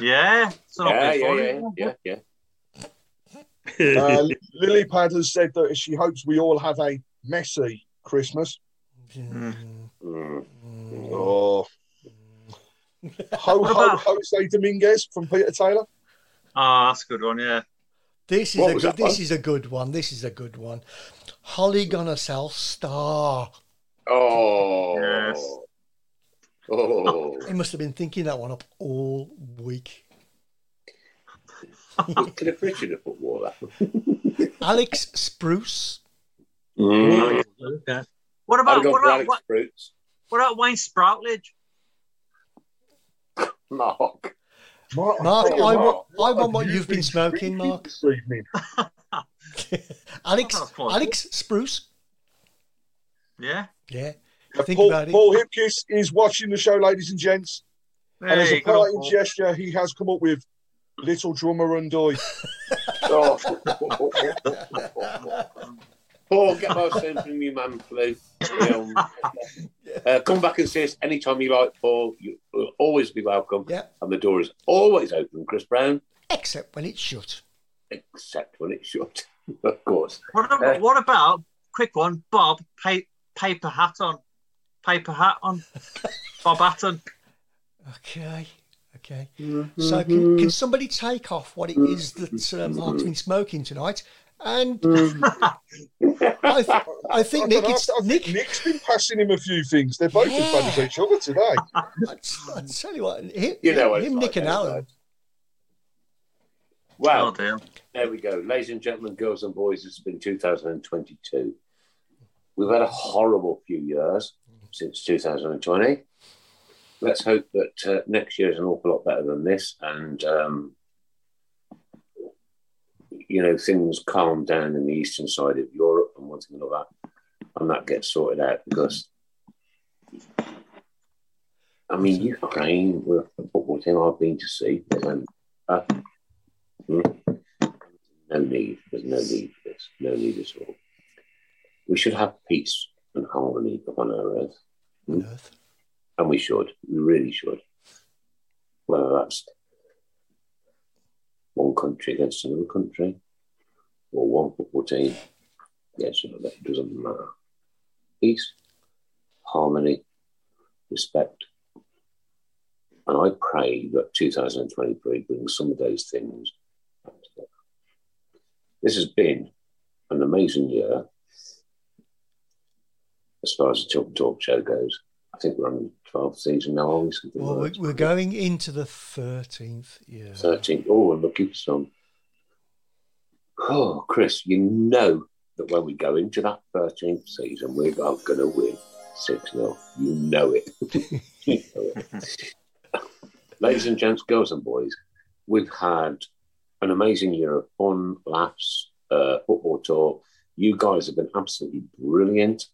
Speaker 5: Yeah. It's not
Speaker 2: Yeah, yeah, yeah, yeah, yeah.
Speaker 4: Uh, Lily Pad has said that she hopes we all have a messy Christmas.
Speaker 2: Mm.
Speaker 4: Oh. Ho
Speaker 5: What
Speaker 4: ho Jose Dominguez from Peter Taylor.
Speaker 5: Ah, that's a good one. Yeah.
Speaker 3: This is
Speaker 2: What
Speaker 3: a good. This
Speaker 2: one?
Speaker 3: is a good one. This is a good one. Holly gonna sell star.
Speaker 2: Oh.
Speaker 5: Yes.
Speaker 2: Oh.
Speaker 3: He must have been thinking that one up all week.
Speaker 2: Could have Richard have put more of that.
Speaker 3: Alex Spruce.
Speaker 2: Mm.
Speaker 6: Yeah.
Speaker 5: What about what about
Speaker 2: Alex
Speaker 5: what,
Speaker 2: Fruits.
Speaker 5: what about Wayne Sproutledge?
Speaker 2: Mark.
Speaker 4: Mark,
Speaker 3: Mark,
Speaker 4: tell you
Speaker 3: I
Speaker 4: what,
Speaker 3: want, I want what
Speaker 4: you
Speaker 3: you've been smoking, Mark.
Speaker 4: This evening?
Speaker 3: Alex, Alex Spruce.
Speaker 5: Yeah.
Speaker 3: Yeah.
Speaker 4: Uh,
Speaker 3: Think
Speaker 4: Paul,
Speaker 3: about it.
Speaker 4: Paul Hipkiss is watching the show, ladies and gents. and as a
Speaker 5: good
Speaker 4: parting gesture, he has come up with Little Drummer and Doy.
Speaker 2: Oh. Paul, get most in from you, man, please. Um, uh, come back and see us anytime you like, Paul. You will always be welcome.
Speaker 3: Yeah.
Speaker 2: And the door is always open, Chris Browne,
Speaker 3: Except when it's shut.
Speaker 2: except when it's shut, of course.
Speaker 5: What about, what about quick one? Bob pa- paper hat on, paper hat on. Bob Hatton.
Speaker 3: Okay. Okay. So can, can somebody take off what it is that uh, Mark's been smoking tonight? And I, th- I think
Speaker 4: I
Speaker 3: Nick,
Speaker 4: I
Speaker 3: Nick.
Speaker 4: Nick's been passing him a few things. They're both in front of each other today.
Speaker 3: I tell you what, him,
Speaker 2: You know what
Speaker 3: him
Speaker 2: it's
Speaker 3: Nick and
Speaker 2: don't you?
Speaker 3: Alan.
Speaker 2: Wow.
Speaker 5: Oh.
Speaker 2: There we go. Ladies and gentlemen, girls and boys, it's been 2022. We've had a horrible few years since 2020. Let's hope that uh, next year is an awful lot better than this and, um, you know, things calm down in the eastern side of Europe and one thing another, and that gets sorted out because, I mean, Ukraine were a football team I've been to see. And, uh, no need. There's no need for this. No need at all. We should have peace and harmony upon our earth.
Speaker 3: on Earth.
Speaker 2: And we should. We really should. Whether that's one country against another country or one football team against another, it doesn't matter. Peace, harmony, respect. And I pray that 2023 brings some of those things back together. This has been an amazing year as far as the Talk Talk show goes. I think we're on the 12th season now, are we? Something
Speaker 3: Well,
Speaker 2: like
Speaker 3: we- we're going into the 13th year.
Speaker 2: 13. Oh, we're looking for some. Oh, Chris, you know that when we go into that 13th season, we're going to win 6 0. You know it. You know it. Ladies and gents, girls and boys, we've had an amazing year of fun, laughs, uh, football talk. You guys have been absolutely brilliant,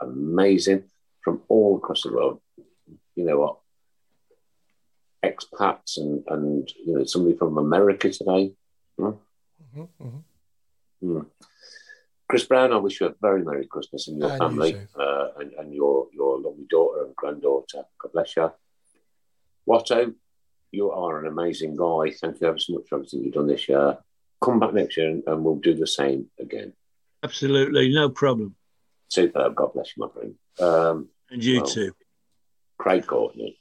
Speaker 2: amazing from all across the world. You know what? expats and, and you know somebody from America today. Hmm?
Speaker 3: Mhm, mhm.
Speaker 2: Hmm. Chris Browne, I wish you a very Merry Christmas and your
Speaker 3: And you
Speaker 2: family
Speaker 3: too.
Speaker 2: uh, and, and your, your lovely daughter and granddaughter. God bless you. Watto, you are an amazing guy. Thank you ever so much for everything you've done this year. Come back next year and, and we'll do the same again.
Speaker 6: Absolutely, no problem.
Speaker 2: Superb. God bless you, my friend. Um,
Speaker 6: And you
Speaker 2: Well,
Speaker 6: too.
Speaker 2: Craig Courtney.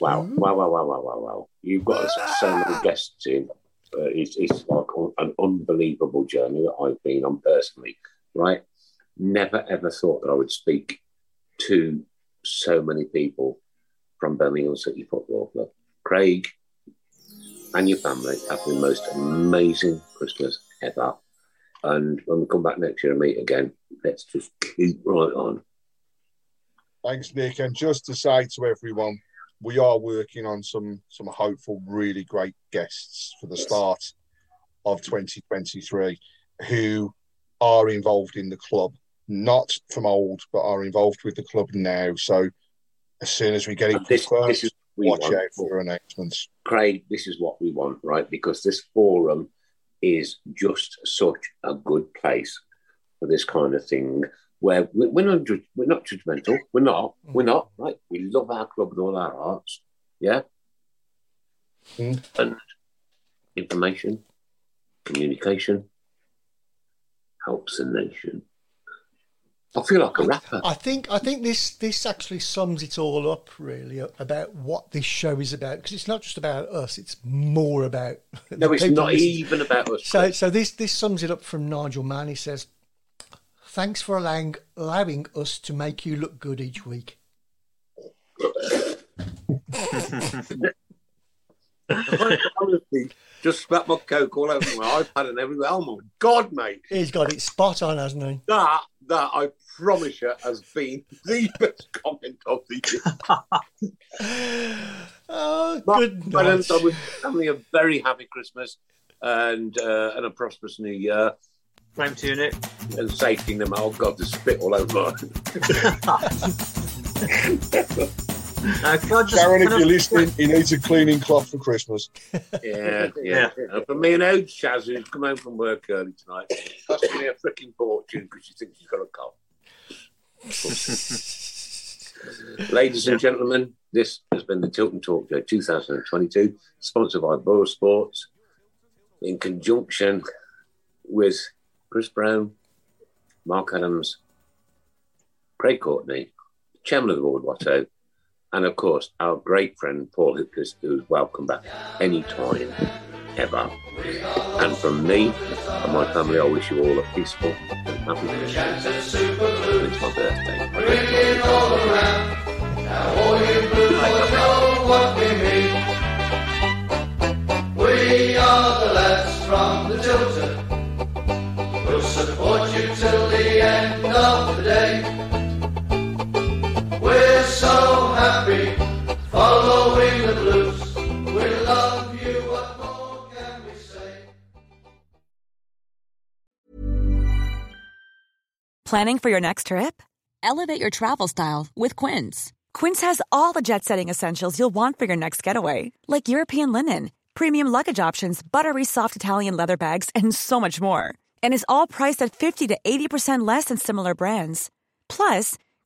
Speaker 2: Wow, wow, wow, wow, wow, wow, wow. You've got so many guests in. Uh, it's, it's like an unbelievable journey that I've been on personally, right? Never ever thought that I would speak to so many people from Birmingham City Football Club. Craig and your family have the most amazing Christmas ever. And when we come back next year and meet again, let's just keep right on.
Speaker 4: Thanks, Nick. And just to say to everyone, we are working on some some hopeful, really great guests for the start of 2023 who are involved in the club, not from old, but are involved with the club now. So as soon as we get it
Speaker 2: this,
Speaker 4: confirmed,
Speaker 2: this is what we
Speaker 4: watch
Speaker 2: want.
Speaker 4: out for announcements.
Speaker 2: Craig, this is what we want, right? Because this forum is just such a good place for this kind of thing. Where we- we're not, we're not judgmental. We're not. We're not. Right? We love our club with all our hearts. Yeah.
Speaker 4: Mm.
Speaker 2: And information, communication helps the nation. I feel like a rapper.
Speaker 3: I think I think this this actually sums it all up really about what this show is about because it's not just about us; it's more about.
Speaker 2: No, it's not even about us.
Speaker 3: So so this this sums it up from Nigel Mann. He says, "Thanks for allowing allowing us to make you look good each week."
Speaker 2: Honestly, just spat my coke all over my iPad and everywhere. Oh my god, mate!
Speaker 3: He's got it spot on, hasn't he?
Speaker 2: That that I promise you has been the best comment of the year.
Speaker 3: Oh,
Speaker 2: But
Speaker 3: good night.
Speaker 2: I wish family a very happy Christmas and uh, and a prosperous New Year.
Speaker 5: Same to you, Nick.
Speaker 2: And safety them. Oh God, the spit all over.
Speaker 5: Uh, can I just,
Speaker 4: Darren, if you're listening, he needs a cleaning cloth for Christmas.
Speaker 2: yeah, yeah. And for me and old Chaz, who's come home from work early tonight, cost me a freaking fortune because she thinks she's got a cough. Ladies and gentlemen, this has been the Tilton Talk Show 2022, sponsored by Boylesports, in conjunction with Chris Browne, Mark Adams, Craig Courtney, Chairman of the Board Watto, And of course, our great friend Paul Hipkiss, who's welcome back anytime, ever. And from me and my family, I wish you all a peaceful and happy Christmas. It's my birthday.
Speaker 3: All around. Now all you blue boys know what we mean. We are the lads from so happy following the blues. We love you. What more can we say?
Speaker 8: Planning for your next trip? Elevate your travel style with Quince. Quince has all the jet setting essentials you'll want for your next getaway, like European linen, premium luggage options, buttery soft Italian leather bags, and so much more. And is all priced at 50 to 80% less than similar brands. Plus,